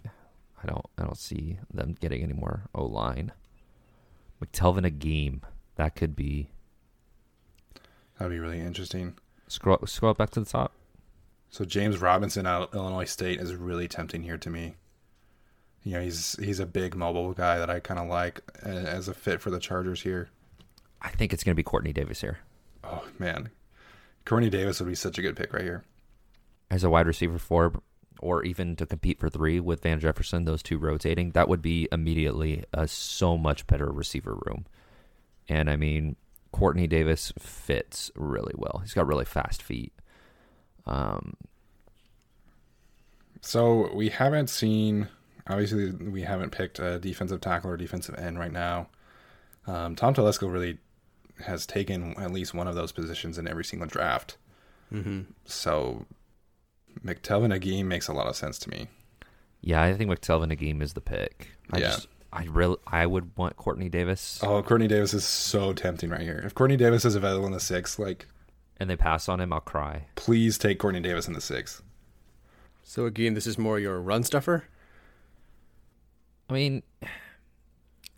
I don't I don't see them getting any more O line. McTelvin Agim, that could be That'd be really interesting. scroll scroll back to the top. So James Robinson out of Illinois State is really tempting here to me. You know, he's he's a big mobile guy that I kind of like as a fit for the Chargers here. I think it's going to be Quartney Davis here Oh man, Quartney Davis would be such a good pick right here. as a wide receiver for or even to compete for three with Van Jefferson, those two rotating, that would be immediately a so much better receiver room. And I mean, Quartney Davis fits really well. He's got really fast feet. Um, So we haven't seen. Obviously, we haven't picked a defensive tackle or defensive end right now. Um, Tom Telesco really has taken at least one of those positions in every single draft. Mm-hmm. So McTelvin Agim makes a lot of sense to me. yeah, I think McTelvin Agim is the pick. I Yeah. just, I really, I would want Quartney Davis, Oh, Quartney Davis is so tempting right here. If Quartney Davis is available in the sixth, like and they pass on him, I'll cry. please take Quartney Davis in the sixth. So again, this is more your run stuffer. I mean,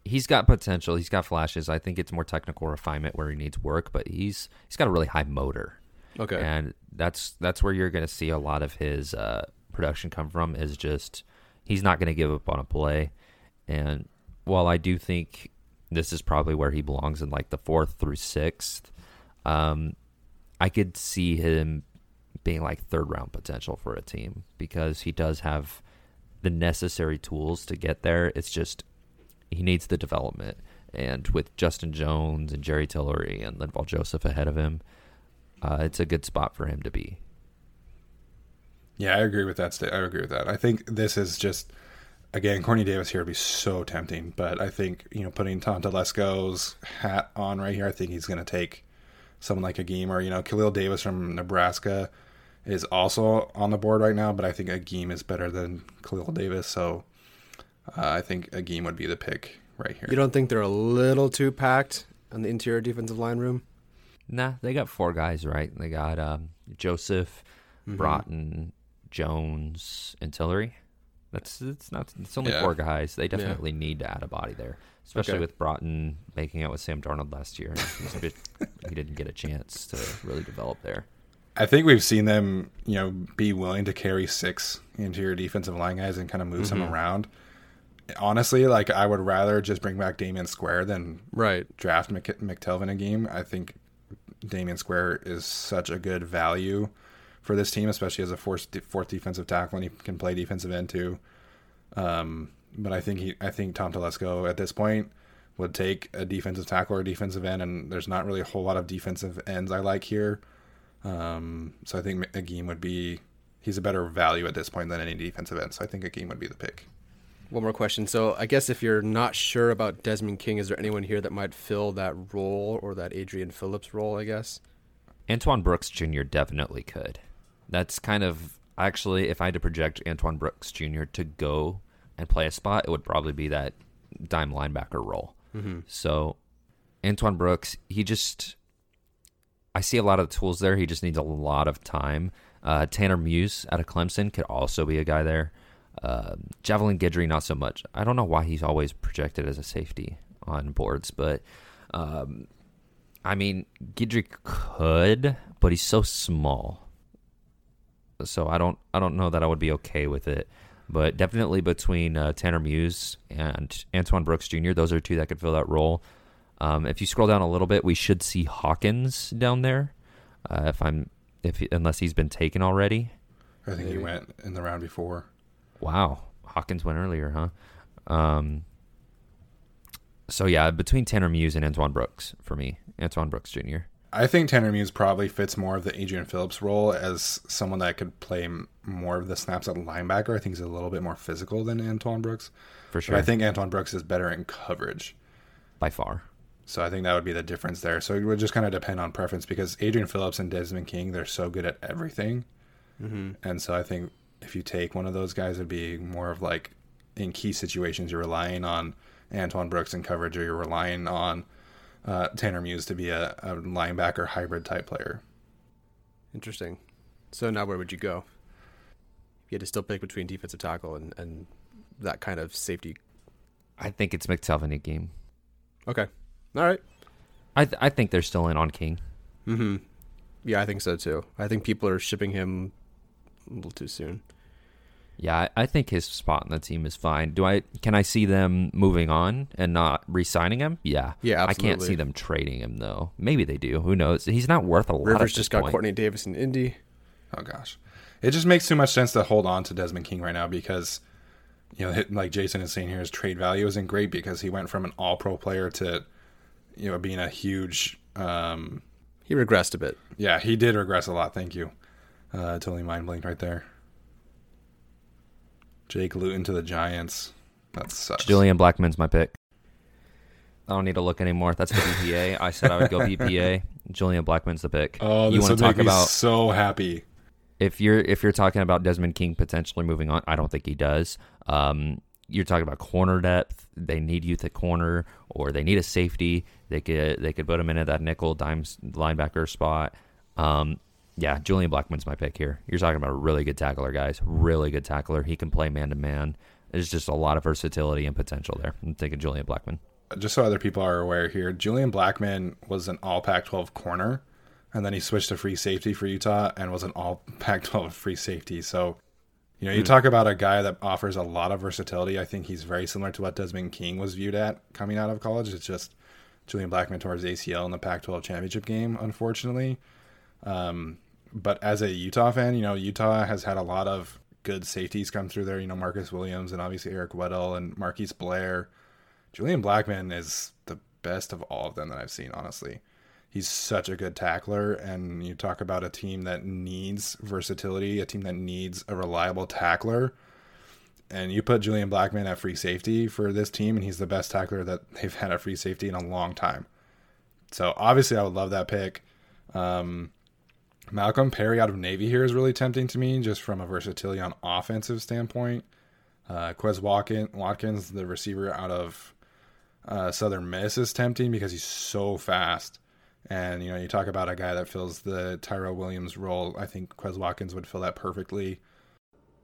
he's got potential. He's got flashes. I think it's more technical refinement where he needs work, but he's he's got a really high motor. Okay. and that's that's where you're going to see a lot of his uh, production come from. Is just he's not going to give up on a play, and while I do think this is probably where he belongs in like the fourth through sixth, um, I could see him being like third round potential for a team because he does have the necessary tools to get there. It's just he needs the development. And with Justin Jones and Jerry Tillery and Linval Joseph ahead of him, uh, it's a good spot for him to be. Yeah, I agree with that. I agree with that. I think this is just again, Quartney Davis here would be so tempting, but I think you know putting Tom Telesco's hat on right here, I think he's going to take someone like Agim or you know Khalil Davis from Nebraska is also on the board right now, but I think Agim is better than Khalil Davis, so uh, I think Agim would be the pick right here. You don't think they're a little too packed on the interior defensive line room? Nah, they got four guys, right? They got um, Joseph, Mm-hmm. Broughton, Jones, and Tillery. That's it's not. It's only Yeah. four guys. They definitely need to add a body there, especially Okay. with Broughton making out with Sam Darnold last year. He's a bit- he didn't get a chance to really develop there. I think we've seen them, you know, be willing to carry six interior defensive line guys and kind of move some around. Honestly, like I would rather just bring back Damion Square than Right. draft Mc- McTelvin Agim. I think Damion Square is such a good value for this team, especially as a fourth, fourth defensive tackle, and he can play defensive end too. Um, but I think he, I think Tom Telesco at this point would take a defensive tackle or a defensive end, and there's not really a whole lot of defensive ends I like here. Um, so I think Agim would be he's a better value at this point than any defensive end. So I think Agim would be the pick. One more question. So I guess if you're not sure about Desmond King, is there anyone here that might fill that role or that Adrian Phillips role? I guess. Antoine Brooks Jr. definitely could. That's kind of actually, if I had to project Antoine Brooks Jr. to go and play a spot, it would probably be that dime linebacker role. So, Antoine Brooks, he just, I see a lot of the tools there. He just needs a lot of time. Uh, Tanner Muse out of Clemson could also be a guy there. Uh, Javelin Guidry, not so much. I don't know why he's always projected as a safety on boards, but um, I mean, Guidry could, but he's so small. So I don't, I don't know that I would be okay with it. But definitely between uh, Tanner Muse and Antoine Brooks Jr., those are two that could fill that role. Um, if you scroll down a little bit, we should see Hawkins down there. Uh, if I'm, if unless he's been taken already. I think he went in the round before. Wow, Hawkins went earlier, huh? Um, so yeah, between Tanner Muse and Antoine Brooks for me, Antoine Brooks Jr. I think Tanner Muse probably fits more of the Adrian Phillips role as someone that could play more of the snaps at linebacker. I think he's a little bit more physical than Antoine Brooks. for But sure. I think Antoine Brooks is better in coverage. by far. So I think that would be the difference there. So it would just kind of depend on preference because Adrian Phillips and Desmond King, they're so good at everything. Mm-hmm. And so I think if you take one of those guys, it'd be more of like in key situations, you're relying on Antoine Brooks in coverage or you're relying on uh, Tanner Muse to be a, a linebacker hybrid type player. Interesting. So now where would you go? You had to still pick between defensive tackle and, and that kind of safety. I think it's McTelvin Agim. Okay. All right. I th- I think they're still in on King. Mm-hmm. Yeah, I think so too. I think people are shipping him a little too soon. Yeah, I, I think his spot in the team is fine. Do I can I see them moving on and not re-signing him? Yeah, Yeah, I can't see them trading him though. Maybe they do. Who knows? He's not worth a lot. Rivers at this just got point. Quartney Davis in Indy. Oh gosh, it just makes too much sense to hold on to Desmond King right now because you know, like Jason is saying here, his trade value isn't great because he went from an All Pro player to you know being a huge. Um, he regressed a bit. Yeah, he did regress a lot. Thank you. Uh, totally mind blinked right there. Jake Luton to the Giants. That sucks. Julian Blackmon's my pick. I don't need to look anymore. That's the BPA. I said I would go BPA. Julian Blackmon's the pick. Oh, this you want to talk about so happy. If you're if you're talking about Desmond King potentially moving on, I don't think he does. Um, you're talking about corner depth. They need youth at corner, or they need a safety. They could they could put him into that nickel dime linebacker spot. Um, yeah, Julian Blackmon's my pick here. You're talking about a really good tackler, guys. Really good tackler. He can play man to man. There's just a lot of versatility and potential there. I'm thinking Julian Blackmon. just so other people are aware here, Julian Blackmon was an all Pac 12 corner, and then he switched to free safety for Utah and was an all Pac 12 free safety. So, you know, you mm. talk about a guy that offers a lot of versatility. I think he's very similar to what Desmond King was viewed at coming out of college. It's just Julian Blackmon towards ACL in the Pac 12 championship game, unfortunately. Um, but as a Utah fan, you know, Utah has had a lot of good safeties come through there. You know, Marcus Williams and obviously Eric Weddle and Marquise Blair. Julian Blackmon is the best of all of them that I've seen, honestly. He's such a good tackler, and you talk about a team that needs versatility, a team that needs a reliable tackler. And you put Julian Blackmon at free safety for this team, and he's the best tackler that (laughs) they've had at free safety in a long time. So obviously, I would love that pick. Um, Malcolm Perry out of Navy here is really tempting to me, just from a versatility on offensive standpoint. Uh, Quez Watkins, the receiver out of uh, Southern Miss is tempting because he's so fast. And you know, you talk about a guy that fills the Tyrell Williams role. I think Quez Watkins would fill that perfectly.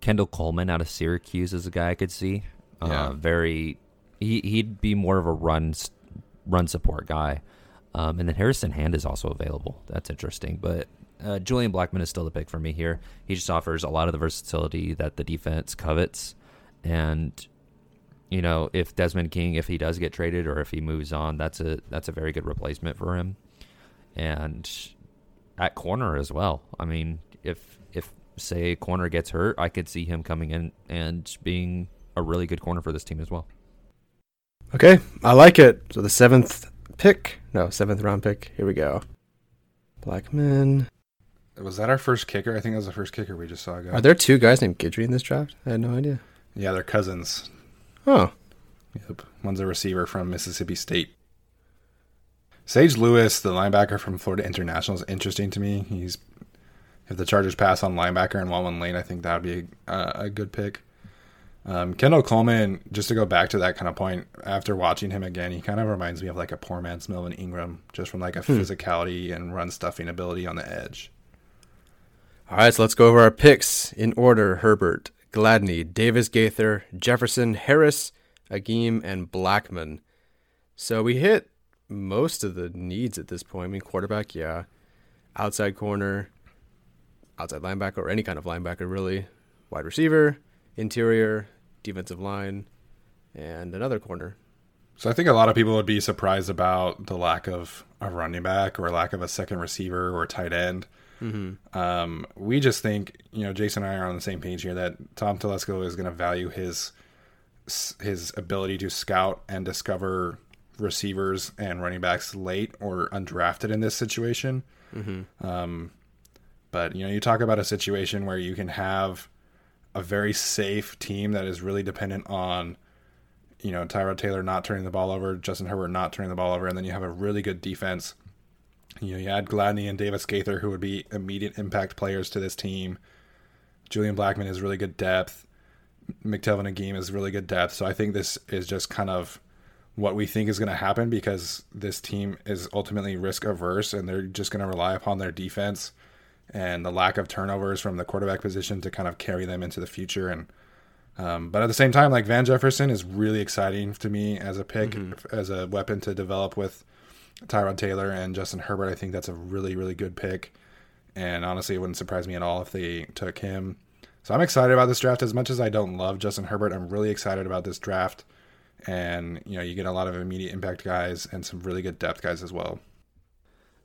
Kendall Coleman out of Syracuse is a guy I could see. Uh, yeah. Uh, very, he he'd be more of a run run support guy. Um, and then Harrison Hand is also available. That's interesting. But uh, Julian Blackmon is still the pick for me here. He just offers a lot of the versatility that the defense covets, and you know, if Desmond King, if he does get traded or if he moves on, that's a that's a very good replacement for him. And at corner as well. I mean, if if say corner gets hurt, I could see him coming in and being a really good corner for this team as well. Okay, I like it. So the seventh pick, no seventh round pick. Here we go. Blackmon. Was that our first kicker? I think that was the first kicker we just saw. Go. Are there two guys named Guidry in this draft? I had no idea. Yeah, they're cousins. Oh. Yep. One's a receiver from Mississippi State. Sage Lewis, the linebacker from Florida International, is interesting to me. He's if the Chargers pass on linebacker and one lane, I think that would be a, a good pick. Um, Kendall Coleman, just to go back to that kind of point, after watching him again, he kind of reminds me of like a poor man's Melvin Ingram, just from like a hmm. physicality and run stuffing ability on the edge. All right, so let's go over our picks in order. Herbert, Gladney, Davis Gaither, Jefferson, Harris, Agim, and Blackmon. So we hit most of the needs at this point. I mean, quarterback, yeah. Outside corner, outside linebacker, or any kind of linebacker, really. Wide receiver, interior, defensive line, and another corner. So I think a lot of people would be surprised about the lack of a running back or lack of a second receiver or tight end. Mm-hmm. Um, we just think, you know, Jason and I are on the same page here that Tom Telesco is going to value his his ability to scout and discover receivers and running backs late or undrafted in this situation. Mm-hmm. Um, but you know, you talk about a situation where you can have a very safe team that is really dependent on, you know, Tyrod Taylor not turning the ball over, Justin Herbert not turning the ball over, and then you have a really good defense you know, you add Gladney and Davis Gaither, who would be immediate impact players to this team. Julian Blackmon is really good depth. McTelvin Agim is really good depth. So I think this is just kind of what we think is going to happen because this team is ultimately risk averse and they're just going to rely upon their defense and the lack of turnovers from the quarterback position to kind of carry them into the future. And um, but at the same time, like Van Jefferson is really exciting to me as a pick, mm-hmm. as a weapon to develop with Tyrod Taylor and Justin Herbert. I think that's a really, really good pick. And honestly, it wouldn't surprise me at all if they took him. So I'm excited about this draft. As much as I don't love Justin Herbert, I'm really excited about this draft. And, you know, you get a lot of immediate impact guys and some really good depth guys as well.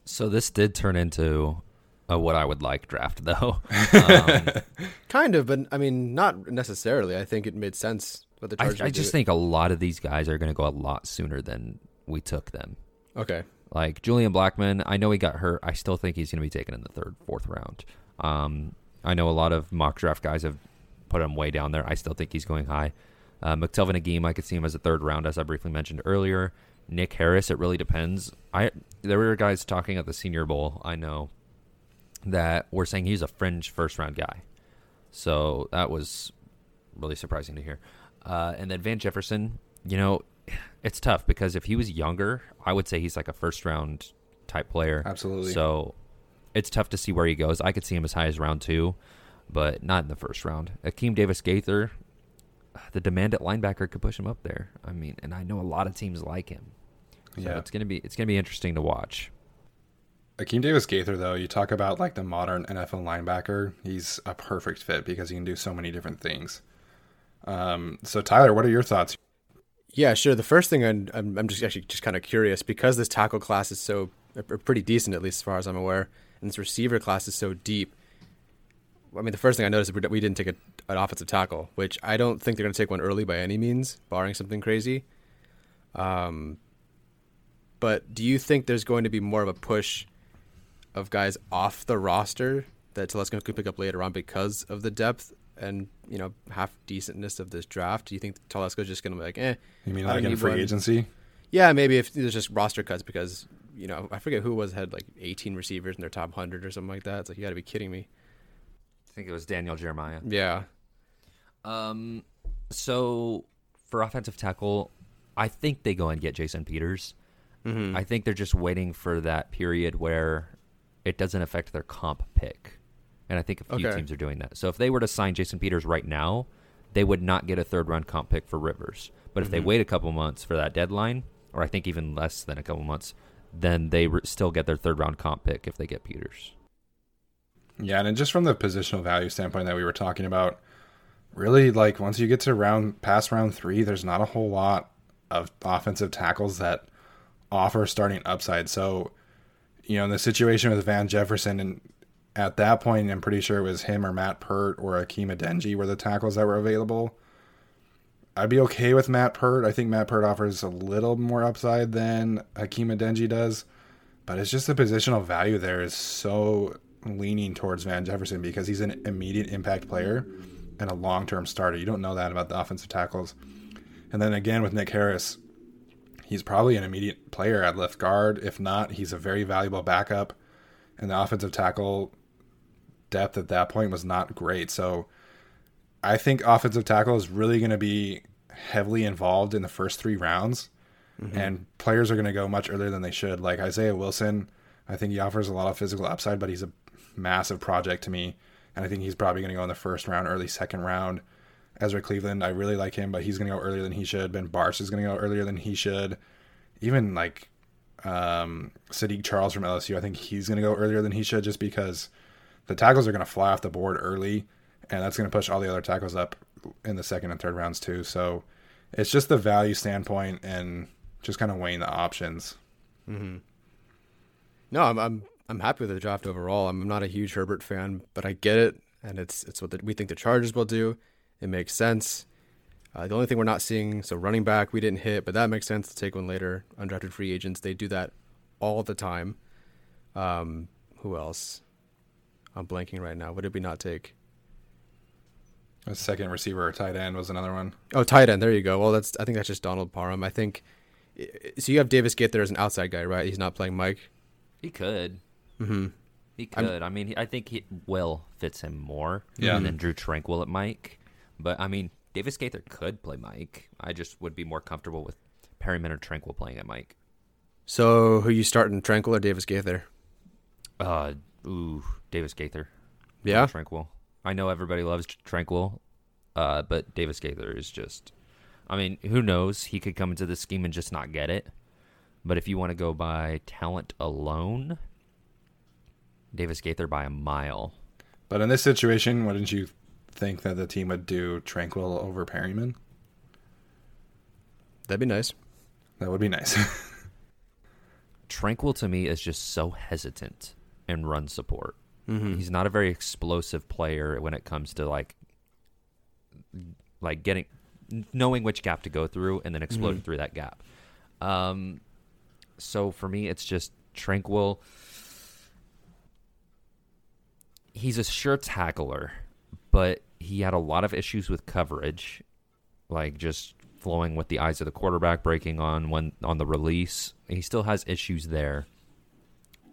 So this did turn into a what I would like draft though. (laughs) Um, (laughs) Kind of, but I mean, not necessarily. I think it made sense. What the I, I just do. think a lot of these guys are going to go a lot sooner than we took them. Okay. Like Julian Blackmon, I know he got hurt. I still think he's going to be taken in the third, fourth round. Um, I know a lot of mock draft guys have put him way down there. I still think he's going high. Uh, McTelvin Agim, I could see him as a third round, as I briefly mentioned earlier. Nick Harris, it really depends. I there were guys talking at the Senior Bowl. I know that were saying he's a fringe first round guy. So that was really surprising to hear. Uh, and then Van Jefferson, you know, it's tough because if he was younger, I would say he's like a first round type player. Absolutely. So it's tough to see where he goes. I could see him as high as round two, but not in the first round. Akeem Davis Gaither, the demand at linebacker could push him up there. I mean, and I know a lot of teams like him. So Yeah. it's gonna be it's gonna be interesting to watch. Akeem Davis Gaither, though, you talk about like the modern NFL linebacker. He's a perfect fit because he can do so many different things. Um, so, Tyler, what are your thoughts? Yeah, sure. The first thing I'm, I'm, just actually just kind of curious because this tackle class is so uh, pretty decent, at least as far as I'm aware, and this receiver class is so deep. I mean, the first thing I noticed is we didn't take a, an offensive tackle, which I don't think they're going to take one early by any means, barring something crazy. Um, but do you think there's going to be more of a push of guys off the roster that Telesco could pick up later on because of the depth and you know half decentness of this draft? Do you think Telesco's just going to be like, eh? You mean like don't in free one. agency? Yeah, maybe if there's just roster cuts because you know I forget who was had like 18 receivers in their top 100 or something like that. It's like you got to be kidding me. I think it was Daniel Jeremiah. Yeah. Um, so for offensive tackle, I think they go and get Jason Peters. I think they're just waiting for that period where it doesn't affect their comp pick, and I think a few Okay. teams are doing that. So if they were to sign Jason Peters right now, they would not get a third round comp pick for Rivers. But if they mm-hmm. wait a couple months for that deadline, or I think even less than a couple months, then they re- still get their third round comp pick if they get Peters. Yeah, and just from the positional value standpoint that we were talking about, really like once you get to round past round three, there's not a whole lot of offensive tackles that offer starting upside. So, you know, in the situation with Van Jefferson, and at that point, I'm pretty sure it was him or Matt Peart or Akeem Adeniji were the tackles that were available. I'd be okay with Matt Peart. I think Matt Peart offers a little more upside than Hakeem Adeniji does, but it's just the positional value there is so leaning towards Van Jefferson because he's an immediate impact player and a long term starter. You don't know that about the offensive tackles. And then again with Nick Harris, he's probably an immediate player at left guard. If not, he's a very valuable backup. And the offensive tackle depth at that point was not great. So I think offensive tackle is really going to be heavily involved in the first three rounds. And players are going to go much earlier than they should. Like Isaiah Wilson, I think he offers a lot of physical upside, but he's a massive project to me. And I think he's probably going to go in the first round, early second round. Ezra Cleveland, I really like him, but he's going to go earlier than he should. Ben Bartch is going to go earlier than he should. Even like um, Saahdiq Charles from LSU, I think he's going to go earlier than he should just because the tackles are going to fly off the board early, and that's going to push all the other tackles up in the second and third rounds too. So it's just the value standpoint and just kind of weighing the options. No, I'm I'm I'm happy with the draft overall. I'm not a huge Herbert fan, but I get it, and it's it's what the, we think the Chargers will do. It makes sense. Uh, the only thing we're not seeing, so running back, we didn't hit, but that makes sense to take one later. Undrafted free agents, they do that all the time. Um, who else? I'm blanking right now. What did we not take? A second receiver or tight end was another one. Oh, tight end. There you go. Well, that's I think that's just Donald Parham. I think. So you have Davis Gaither as an outside guy, right? He's not playing Mike. He could. Mm-hmm. He I'm- could. i mean, I think he, Will fits him more Yeah. than Drue Tranquill at Mike. But I mean, Davis Gaither could play Mike. I just would be more comfortable with Perryman or Tranquill playing at Mike. So who you starting, Tranquill or Davis Gaither? Uh, ooh, Davis Gaither. Yeah. Tranquill. I know everybody loves Tranquill, uh, but Davis Gaither is just. I mean, who knows? He could come into the scheme and just not get it. But if you want to go by talent alone, Davis Gaither by a mile. But in this situation, wouldn't you think that the team would do Tranquill over Perryman? That'd be nice. That would be nice. (laughs) Tranquill to me is just so hesitant in run support. He's not a very explosive player when it comes to like like getting knowing which gap to go through and then exploding through that gap. Um, so for me, it's just tranquil. He's a sure tackler, but he had a lot of issues with coverage, like just flowing with the eyes of the quarterback, breaking on when on the release. He still has issues there,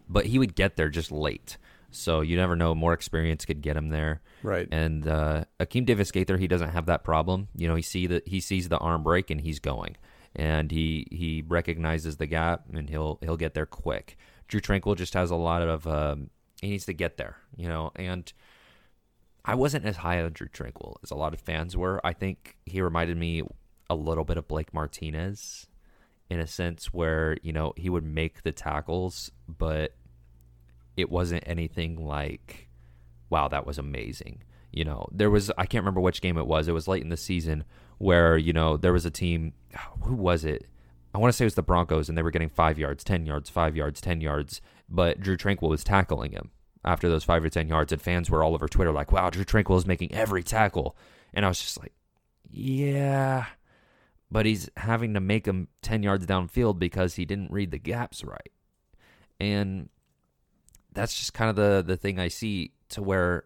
but he would get there just late. So you never know. More experience could get him there. Right. And uh, Akeem Davis Gaither, he doesn't have that problem. You know, he see that he sees the arm break and he's going, and he he recognizes the gap and he'll he'll get there quick. Drue Tranquill just has a lot of um, he needs to get there. You know, and I wasn't as high on Drue Tranquill as a lot of fans were. I think he reminded me a little bit of Blake Martinez in a sense where you know he would make the tackles, but it wasn't anything like wow, that was amazing. You know, there was I can't remember which game it was. It was late in the season where you know there was a team. Who was it? I want to say it was the Broncos, and they were getting five yards, ten yards, five yards, ten yards. But Drue Tranquill was tackling him after those five or ten yards, and fans were all over Twitter like, "Wow, Drue Tranquill is making every tackle," and I was just like, "Yeah." But he's having to make him 10 yards downfield because he didn't read the gaps right. And that's just kind of the the thing I see to where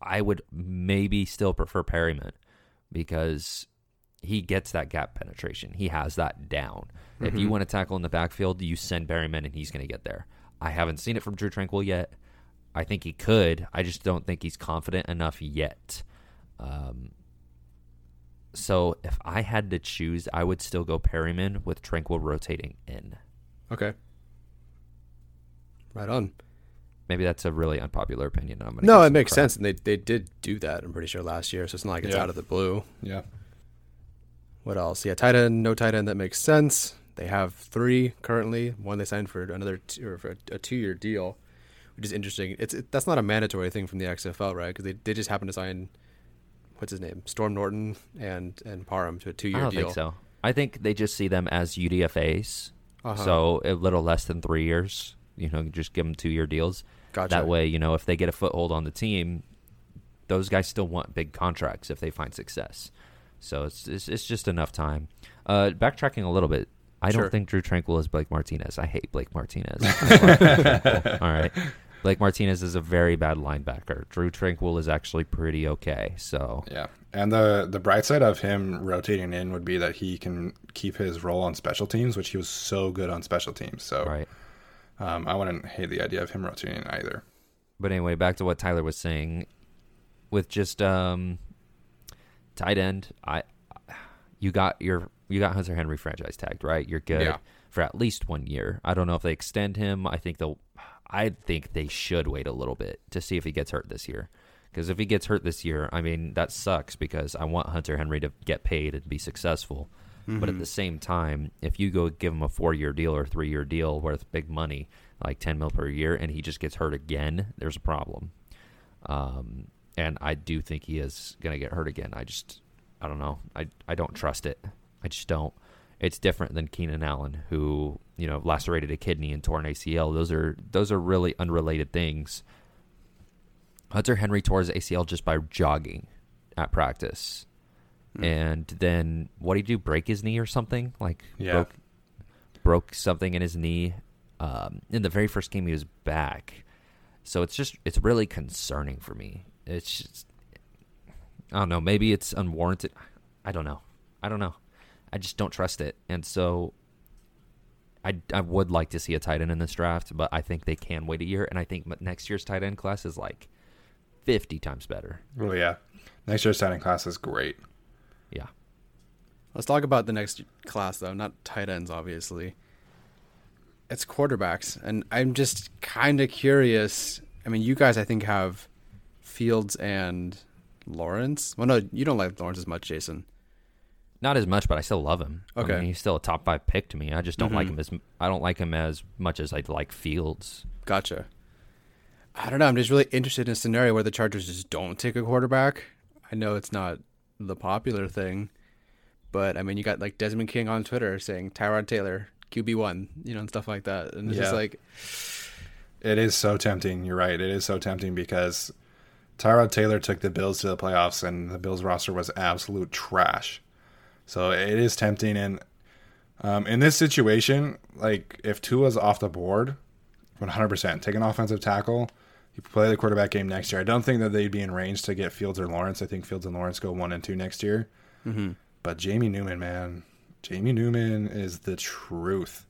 I would maybe still prefer Perryman because he gets that gap penetration. He has that down. If you want to tackle in the backfield, you send Perryman and he's going to get there. I haven't seen it from Drue Tranquill yet. I think he could. I just don't think he's confident enough yet. Um, so if I had to choose, I would still go Perryman with Tranquill rotating in. Okay. Right on. Maybe that's a really unpopular opinion. I'm No, it makes crap. sense, and they they did do that. I'm pretty sure last year, so it's not like it's Yeah. out of the blue. Yeah. What else? Yeah, tight end, no tight end. That makes sense. They have three currently. One they signed for another two, or for a, a two-year deal, which is interesting. It's it, that's not a mandatory thing from the XFL, right? Because they, they just happen to sign what's his name, Storm Norton and and Parham to a two-year don't deal. think so. I think they just see them as UDFA's, Uh-huh. so a little less than three years. You know, just give them two-year deals. Gotcha. That way, you know, if they get a foothold on the team, those guys still want big contracts if they find success. So it's it's, it's just enough time. Uh, backtracking a little bit, I Sure. don't think Drue Tranquill is Blake Martinez. I hate Blake Martinez. I love Drue Tranquill. All right. Blake Martinez is a very bad linebacker. Drue Tranquill is actually pretty okay. So Yeah. And the the bright side of him rotating in would be that he can keep his role on special teams, which he was so good on special teams. So right. Um, I wouldn't hate the idea of him rotating either. But anyway, back to what Tyler was saying with just um tight end, I you got your you got Hunter Henry franchise tagged, right? You're good Yeah. for at least one year. I don't know if they extend him. I think they'll I think they should wait a little bit to see if he gets hurt this year. Because if he gets hurt this year, I mean that sucks because I want Hunter Henry to get paid and be successful. But at the same time, if you go give him a four year deal or three year deal worth big money, like ten mil per year, and he just gets hurt again, there's a problem. Um, and I do think he is gonna get hurt again. I just I don't know. I I don't trust it. I just don't. It's different than Keenan Allen, who you know lacerated a kidney and tore an ACL. Those are those are really unrelated things. Hunter Henry tore his ACL just by jogging at practice, and then what did he do? Break his knee or something? Like Yeah. broke broke something in his knee. Um, in the very first game, he was back, so it's just it's really concerning for me. It's just I don't know. Maybe it's unwarranted. I don't know. I don't know. I just don't trust it, and so I, I would like to see a tight end in this draft, but I think they can wait a year, and I think next year's tight end class is like fifty times better. Oh yeah. Next year's tight end class is great. Yeah, Let's talk about the next class, though. Not tight ends, obviously. It's quarterbacks, and I'm just kind of curious. I mean, you guys, I think, have Fields and Lawrence. Well, no, you don't like Lawrence as much, Jason. not as much, but I still love him. I Okay. mean, he's still a top five pick to me. I just don't like mm-hmm. him as I don't like him as much as I'd like Fields. Gotcha. I don't know. I'm just really interested in a scenario where the Chargers just don't take a quarterback. I know it's not the popular thing, but I mean, you got like Desmond King on Twitter saying Tyrod Taylor QB one, you know, and stuff like that, and it's just like, It is so tempting. You're right. It is so tempting because Tyrod Taylor took the Bills to the playoffs, and the Bills roster was absolute trash. So it is tempting. And um, in this situation, like if Tua's off the board, 100%, take an offensive tackle. You play the quarterback game next year. I don't think that they'd be in range to get Fields or Lawrence. I think Fields and Lawrence go one and two next year. Mm-hmm. But Jamie Newman, man, Jamie Newman is the truth.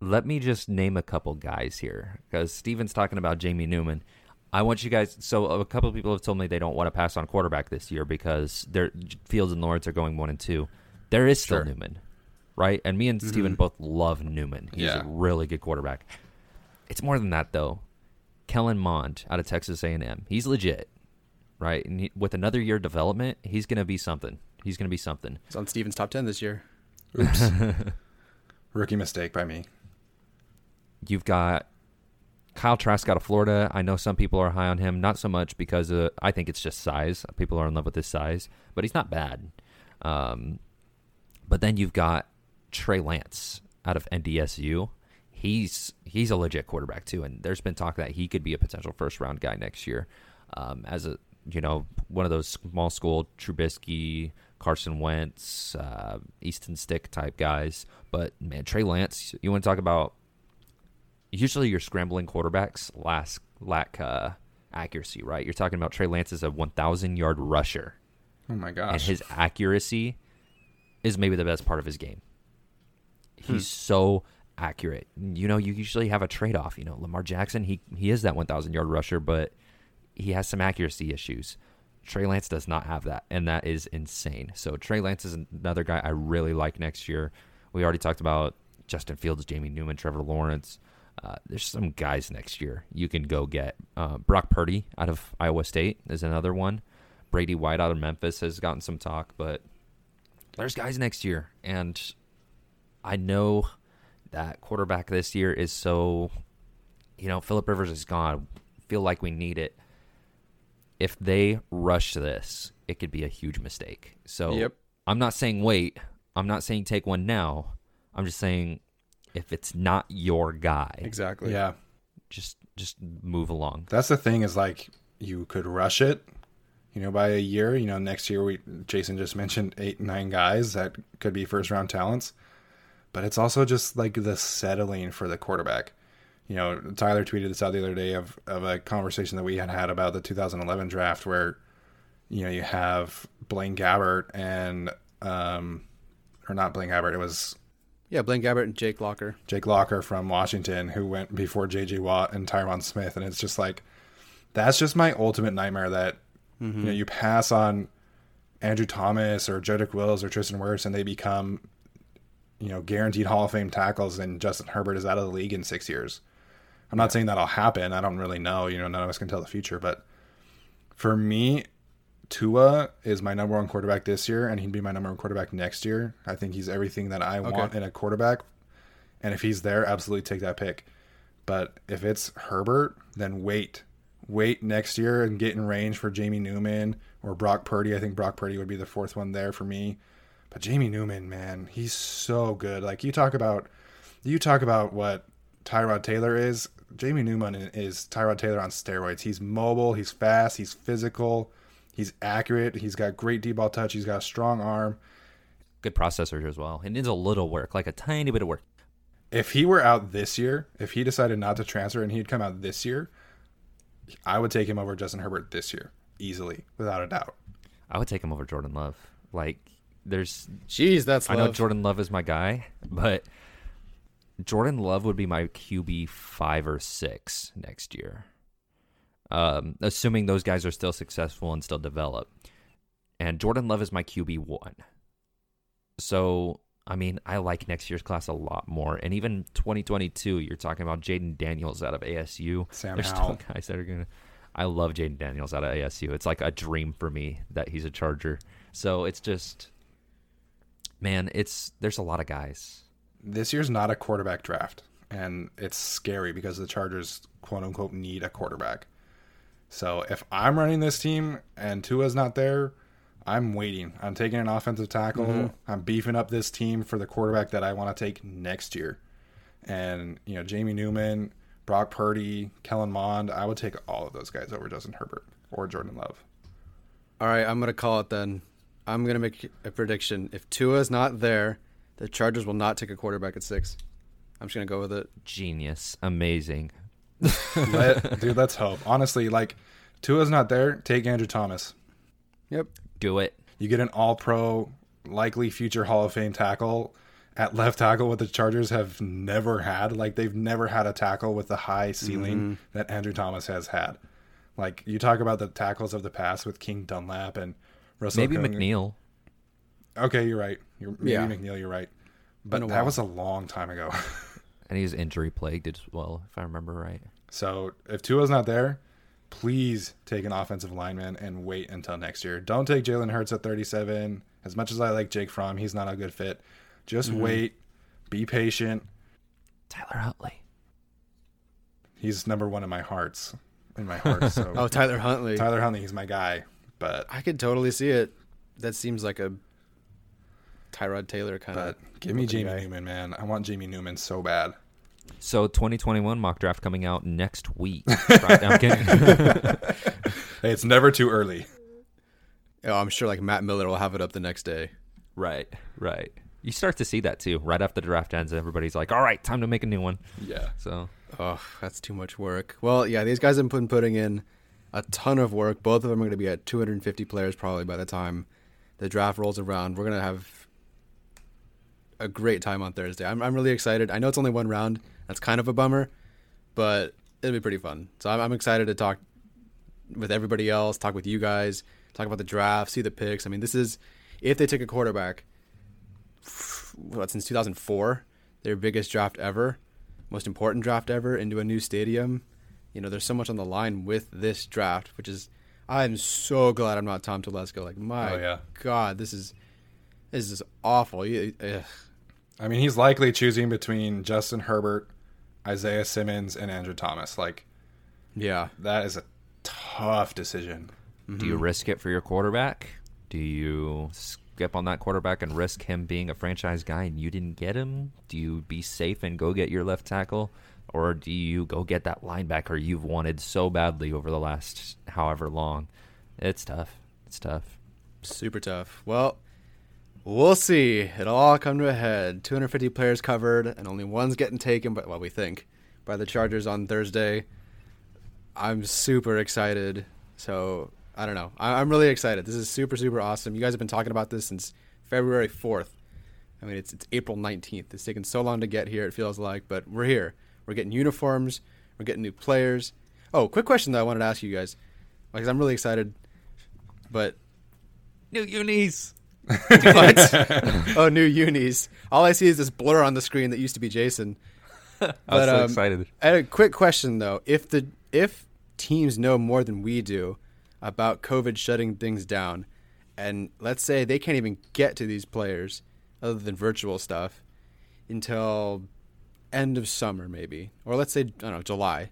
Let me just name a couple guys here because Steven's talking about Jamie Newman. I want you guys. So a couple of people have told me they don't want to pass on quarterback this year because their Fields and Lawrence are going one and two. There is still Sure. Newman, right? And me and Steven both love Newman. He's Yeah. a really good quarterback. It's more than that though. Kellen Mond out of Texas A&M. He's legit, right? And he, with another year of development, he's going to be something. He's going to be something. He's on Steven's top ten this year. Oops. (laughs) Rookie mistake by me. You've got Kyle Trask out of Florida. I know some people are high on him, not so much because uh, I think it's just size. People are in love with his size, but he's not bad. Um, but then you've got Trey Lance out of NDSU. He's he's a legit quarterback too, and there's been talk that he could be a potential first round guy next year, um, as a you know one of those small school Trubisky, Carson Wentz, uh, Easton Stick type guys. But man, Trey Lance, you want to talk about usually your scrambling quarterbacks last lack uh, accuracy, right? You're talking about Trey Lance is a 1,000 yard rusher, Oh my gosh! and his accuracy is maybe the best part of his game. He's so accurate. You know, you usually have a trade off. You know, Lamar Jackson, he he is that 1,000 yard rusher, but he has some accuracy issues. Trey Lance does not have that, and that is insane. So Trey Lance is another guy I really like next year. We already talked about Justin Fields, Jamie Newman, Trevor Lawrence. Uh, there's some guys next year you can go get. Uh, Brock Purdy out of Iowa State is another one. Brady White out of Memphis has gotten some talk, but there's guys next year, and I know that quarterback this year is so. You know, Philip Rivers is gone. Feel like we need it. If they rush this, it could be a huge mistake. So Yep. I'm not saying wait. I'm not saying take one now. I'm just saying if it's not your guy, Exactly. yeah. just just move along. That's the thing is like you could rush it, you know, by a year. You know, next year we Jason just mentioned eight, nine guys that could be first round talents. But it's also just like the settling for the quarterback. You know, Tyler tweeted this out the other day of, of a conversation that we had had about the 2011 draft where, you know, you have Blaine Gabbert and, um, or not Blaine Gabbert, it was Yeah, Blaine Gabbert and Jake Locker. Jake Locker from Washington, who went before J.J. Watt and Tyron Smith, and it's just like that's just my ultimate nightmare. That you know you pass on Andrew Thomas or Jedrick Wills or Tristan Wirfs, and they become you know guaranteed Hall of Fame tackles, and Justin Herbert is out of the league in six years. I'm not saying that'll happen. I don't really know. You know, none of us can tell the future, but for me, Tua is my number one quarterback this year, and he'd be my number one quarterback next year. I think he's everything that I want in a quarterback. And if he's there, absolutely take that pick. But if it's Herbert, then wait. Wait next year and get in range for Jamie Newman or Brock Purdy. I think Brock Purdy would be the fourth one there for me. But Jamie Newman, man, he's so good. Like you talk about you talk about what Tyrod Taylor is. Jamie Newman is Tyrod Taylor on steroids. He's mobile, he's fast, he's physical, he's accurate, he's got great deep ball touch, he's got a strong arm. Good processor as well. It needs a little work, like a tiny bit of work. if he were out this year, if he decided not to transfer and he'd come out this year, I would take him over Justin Herbert this year easily, without a doubt. I would take him over Jordan Love. Like, there's Jeez, that's I love. know Jordan Love is my guy, but Jordan Love would be my QB five or six next year. Um, assuming those guys are still successful and still develop. And Jordan Love is my QB one. So I mean, I like next year's class a lot more. And even 2022, you're talking about Jayden Daniels out of ASU. Sam There's Howell. still guys that are gonna. I love Jayden Daniels out of ASU. It's like a dream for me that he's a Charger. So it's just, man, it's there's a lot of guys. This year's not a quarterback draft, and it's scary because the Chargers, quote unquote, need a quarterback. So if I'm running this team and Tua's not there, I'm waiting. I'm taking an offensive tackle. Mm-hmm. I'm beefing up this team for the quarterback that I want to take next year. And, you know, Jamie Newman, Brock Purdy, Kellen Mond. I would take all of those guys over Justin Herbert or Jordan Love. All right, I'm gonna call it then. I'm gonna make a prediction. If Tua is not there, the Chargers will not take a quarterback at six. I'm just gonna go with it. Genius, amazing. Let, (laughs) dude, let's hope. Honestly, like Tua's not there. Take Andrew Thomas. Yep. Do it. You get an All Pro, likely future Hall of Fame tackle at left tackle. What the Chargers have never had. Like they've never had a tackle with the high ceiling mm-hmm. that Andrew Thomas has had. Like you talk about the tackles of the past with King Dunlap and Russell. Maybe Okung. McNeill. Okay, you're right. You're, maybe Yeah. McNeill. You're right. But that while. was a long time ago. (laughs) And he's injury plagued as well, if I remember right. So if Tua's not there, please take an offensive lineman and wait until next year. Don't take Jalen Hurts at 37. As much as I like Jake Fromm, he's not a good fit. Just Mm-hmm. wait, be patient. Tyler Huntley. He's number one in my hearts. In my heart. So (laughs) Oh, Tyler Huntley. Tyler Huntley, he's my guy. But I could totally see it. That seems like a Tyrod Taylor kind of. but give me Jamie Newman, man. I want Jamie Newman so bad. So 2021 mock draft coming out next week. (laughs) Right, I'm kidding. (laughs) Hey, it's never too early. Oh, I'm sure like Matt Miller will have it up the next day. right, right. You start to see that too. Right after the draft ends, everybody's like, "All right, time to make a new one." Yeah. So Oh, that's too much work. Well, yeah, these guys have been putting in a ton of work. Both of them are going to be at 250 players probably by the time the draft rolls around. We're going to have a great time on Thursday. I'm, I'm really excited. I know it's only one round. That's kind of a bummer, but it'll be pretty fun. So I'm, I'm excited to talk with everybody else, talk with you guys, talk about the draft, see the picks. I mean, this is if they take a quarterback, since 2004, their biggest draft ever, most important draft ever into a new stadium. You know, there's so much on the line with this draft, which is I'm so glad I'm not Tom Telesco. Like my Oh, yeah. God, this is this is awful. You- ugh. I mean, he's likely choosing between Justin Herbert, Isaiah Simmons, and Andrew Thomas. Like, Yeah, that is a tough decision. Do you mm-hmm. risk it for your quarterback? Do you skip on that quarterback and risk him being a franchise guy and you didn't get him? Do you be safe and go get your left tackle? Or do you go get that linebacker you've wanted so badly over the last however long? It's tough. It's tough. super tough. Well, we'll see. It'll all come to a head. 250 players covered, and only one's getting taken. But well, we think by the Chargers on Thursday. I'm super excited. So I don't know. I, I'm really excited. This is super super awesome. You guys have been talking about this since February 4th. I mean, it's it's April 19th. It's taken so long to get here. It feels like, but we're here. We're getting uniforms. We're getting new players. Oh, quick question that I wanted to ask you guys, because I'm really excited. But New unis. (laughs) what? oh, new unis. All I see is this blur on the screen that used to be Jason. (laughs) I was so um, excited. I had a quick question though. If the if teams know more than we do about COVID shutting things down, and let's say they can't even get to these players other than virtual stuff until end of summer maybe, or let's say I don't know July.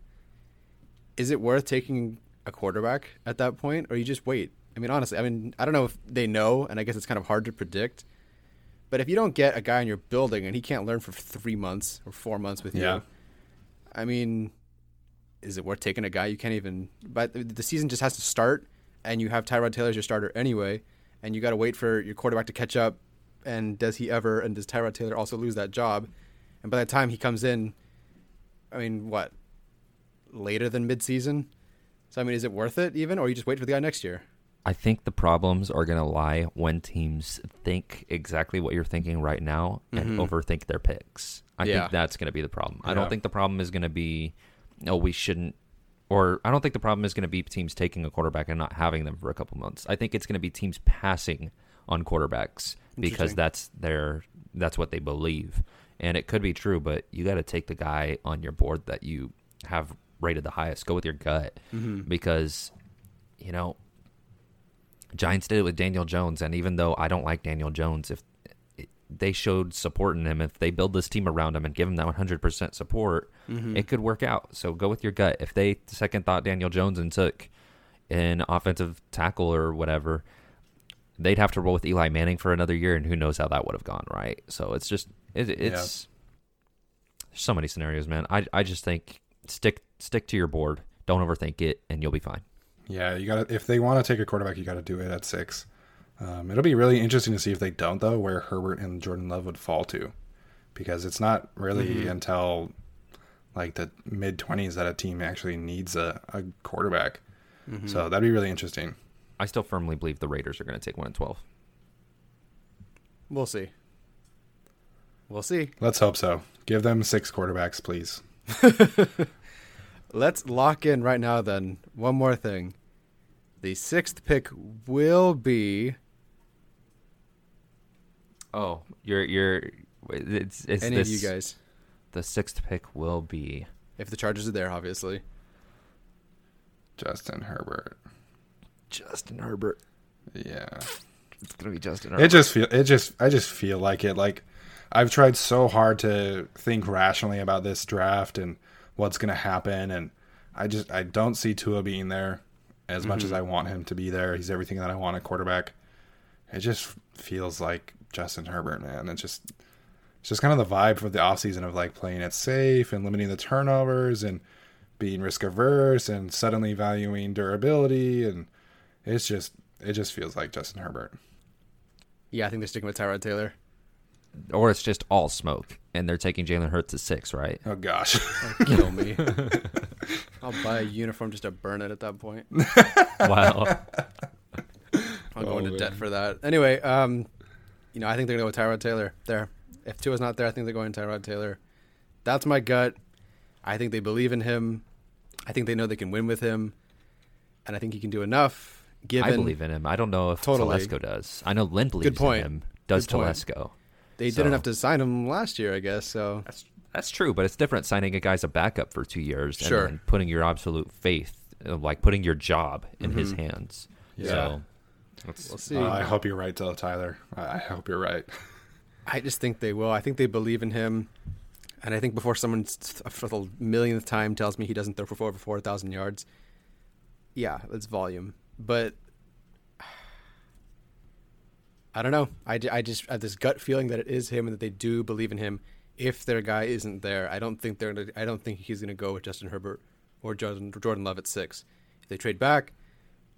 Is it worth taking a quarterback at that point, or you just wait? I mean, honestly, I mean, I don't know if they know, and I guess it's kind of hard to predict. But if you don't get a guy in your building and he can't learn for three months or four months with Yeah. you, I mean, is it worth taking a guy you can't even? But the season just has to start, and you have Tyrod Taylor as your starter anyway, and you got to wait for your quarterback to catch up. And does he ever? And does Tyrod Taylor also lose that job? And by the time he comes in, I mean, what? Later than midseason. So I mean, is it worth it even, or you just wait for the guy next year? I think the problems are going to lie when teams think exactly what you're thinking right now and mm-hmm. overthink their picks. I Yeah. think that's going to be the problem. I don't think the problem is going to be, no, we shouldn't, or I don't think the problem is going to be teams taking a quarterback and not having them for a couple months. I think it's going to be teams passing on quarterbacks because that's their that's what they believe, and it could be true. But you got to take the guy on your board that you have rated the highest. Go with your gut mm-hmm. because you know Giants did it with Daniel Jones, and even though I don't like Daniel Jones, if they showed support in him, if they build this team around him and give him that 100% support, mm-hmm. it could work out. So go with your gut. If they second thought Daniel Jones and took an offensive tackle or whatever, they'd have to roll with Eli Manning for another year, and who knows how that would have gone, right? So it's just it, it's there's so many scenarios, man. I I just think stick stick to your board. Don't overthink it, and you'll be fine. Yeah, you got to if they want to take a quarterback, you got to do it at six. Um, it'll be really interesting to see if they don't though, where Herbert and Jordan Love would fall to, because it's not really until like the mid twenties that a team actually needs a, a quarterback. So that'd be really interesting. I still firmly believe the Raiders are going to take one and twelve. We'll see. We'll see. Let's hope so. Give them six quarterbacks, please. (laughs) Let's lock in right now. Then one more thing. The sixth pick will be Oh, you're you're. It's it's any this, of you guys. The sixth pick will be If the Chargers are there, obviously. Justin Herbert. Justin Herbert. Yeah. It's gonna be Justin Herbert. It just feel it just I just feel like it. Like I've tried so hard to think rationally about this draft and what's gonna happen and I just I don't see Tua being there as much as mm-hmm. I want him to be there. He's everything that I want a quarterback. It just feels like Justin Herbert, man. It's just it's just kind of the vibe for the offseason of like playing it safe and limiting the turnovers and being risk averse and suddenly valuing durability and it's just it just feels like Justin Herbert. Yeah, I think they're sticking with Tyrod Taylor. or it's just all smoke, and they're taking Jalen Hurts at six, right? Oh gosh. Kill me. (laughs) I'll buy a uniform just to burn it at that point. (laughs) wow. I'll go Oh, into debt for that. Anyway, um, you know, I think they're gonna go with Tyrod Taylor. There. If Tua's not there, I think they're going Tyrod Taylor. That's my gut. I think they believe in him. I think they know they can win with him, and I think he can do enough. Given I believe in him. I don't know if Totally. Telesco does. I know Lynn believes point. in him. Does Good point. Telesco? they so- did enough to sign him last year, I guess. So That's that's true, but it's different signing a guy as a backup for two years Sure. and then putting your absolute faith, uh, like putting your job in his hands. Yeah. So that's- we'll see. Uh, I hope you're right, Tyler. Tyler. I I hope you're right. (laughs) I just think they will. I think they believe in him. And I think before someone s- for the millionth time tells me he doesn't throw for over 4,000 yards, yeah, it's volume. But I don't know. I, I just have this gut feeling that it is him and that they do believe in him. If their guy isn't there, I don't think they're. Gonna, I don't think he's going to go with Justin Herbert or Jordan, Jordan Love at six. If they trade back,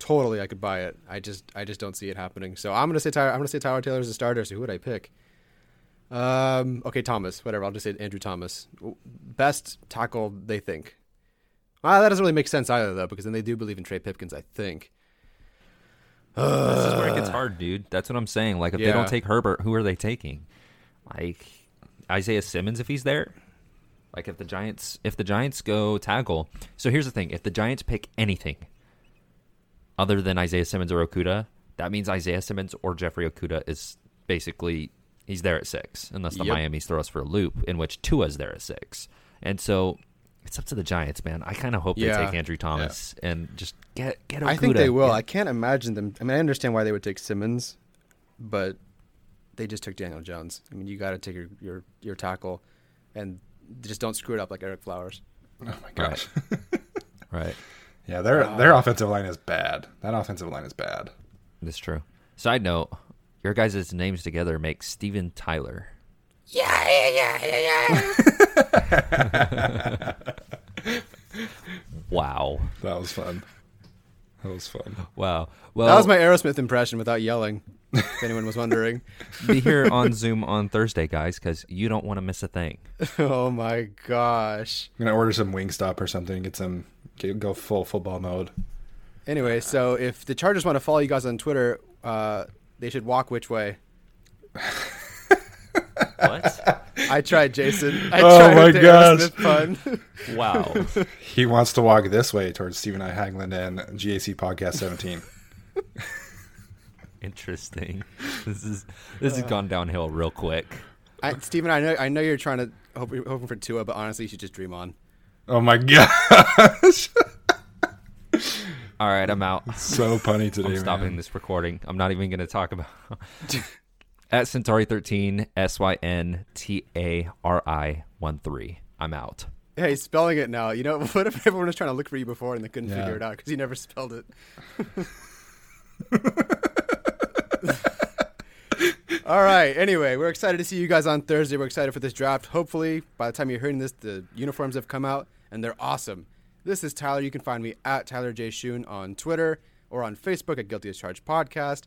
totally, I could buy it. I just, I just don't see it happening. So I'm going to say Tyler. I'm going to say Tyler Taylor's a starter. So who would I pick? Um. Okay, Thomas. Whatever. I'll just say Andrew Thomas. Best tackle they think. Well, that doesn't really make sense either, though, because then they do believe in Trey Pipkins. I think. This is where it gets hard, dude. That's what I'm saying. Like if they don't take Herbert, who are they taking? Like Isaiah Simmons if he's there. Like if the Giants if the Giants go tackle. So here's the thing: if the Giants pick anything other than Isaiah Simmons or Okudah, that means Isaiah Simmons or Jeffrey Okudah is basically he's there at six, unless the Yep. Miami's throw us for a loop, in which Tua's there at six. And so it's up to the Giants, man. I kind of hope Yeah. they take Andrew Thomas and just get get Okudah. I think they will. Get- I can't imagine them. I mean, I understand why they would take Simmons, but they just took Daniel Jones. I mean, you got to take your, your your tackle, and just don't screw it up like Ereck Flowers. Oh my gosh. (laughs) right. (laughs) yeah, their their uh, offensive line is bad. That offensive line is bad. That's true. Side note, your guys' names together make Steven Tyler. Yeah, yeah, yeah, yeah. yeah. (laughs) wow. That was fun. That was fun. Wow. Well, that was my Aerosmith impression without yelling. If anyone was wondering. (laughs) be here on Zoom on Thursday, guys, because you don't want to miss a thing. (laughs) oh my gosh. I'm gonna order some Wingstop or something. Get some get, go full football mode. Anyway, so if the Chargers want to follow you guys on Twitter, uh, they should walk which way? What? (laughs) I tried, Jason. I Oh tried my with gosh. Aerosmith pun. (laughs) wow. He wants to walk this way towards Stephen I. Hagland and GAC Podcast 17. Interesting. This is this has gone downhill real quick. I, Steven, I know, I know you're trying to hope, you're hoping for Tua, but honestly, you should just dream on. oh my gosh. All right, I'm out. so punny today, I'm man. stopping this recording. I'm not even going to talk about (laughs) at Centauri 13 S Y N T A R I 1 3. I'm out. Hey, spelling it now. You know, (laughs) what if everyone was trying to look for you before and they couldn't Yeah. figure it out because you never spelled it? (laughs) All right. Anyway, we're excited to see you guys on Thursday. We're excited for this draft. Hopefully, by the time you're hearing this, the uniforms have come out and they're awesome. This is Tyler. You can find me at Tyler J. Shun on Twitter or on Facebook at Guilty as Charged Podcast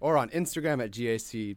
or on Instagram at GAC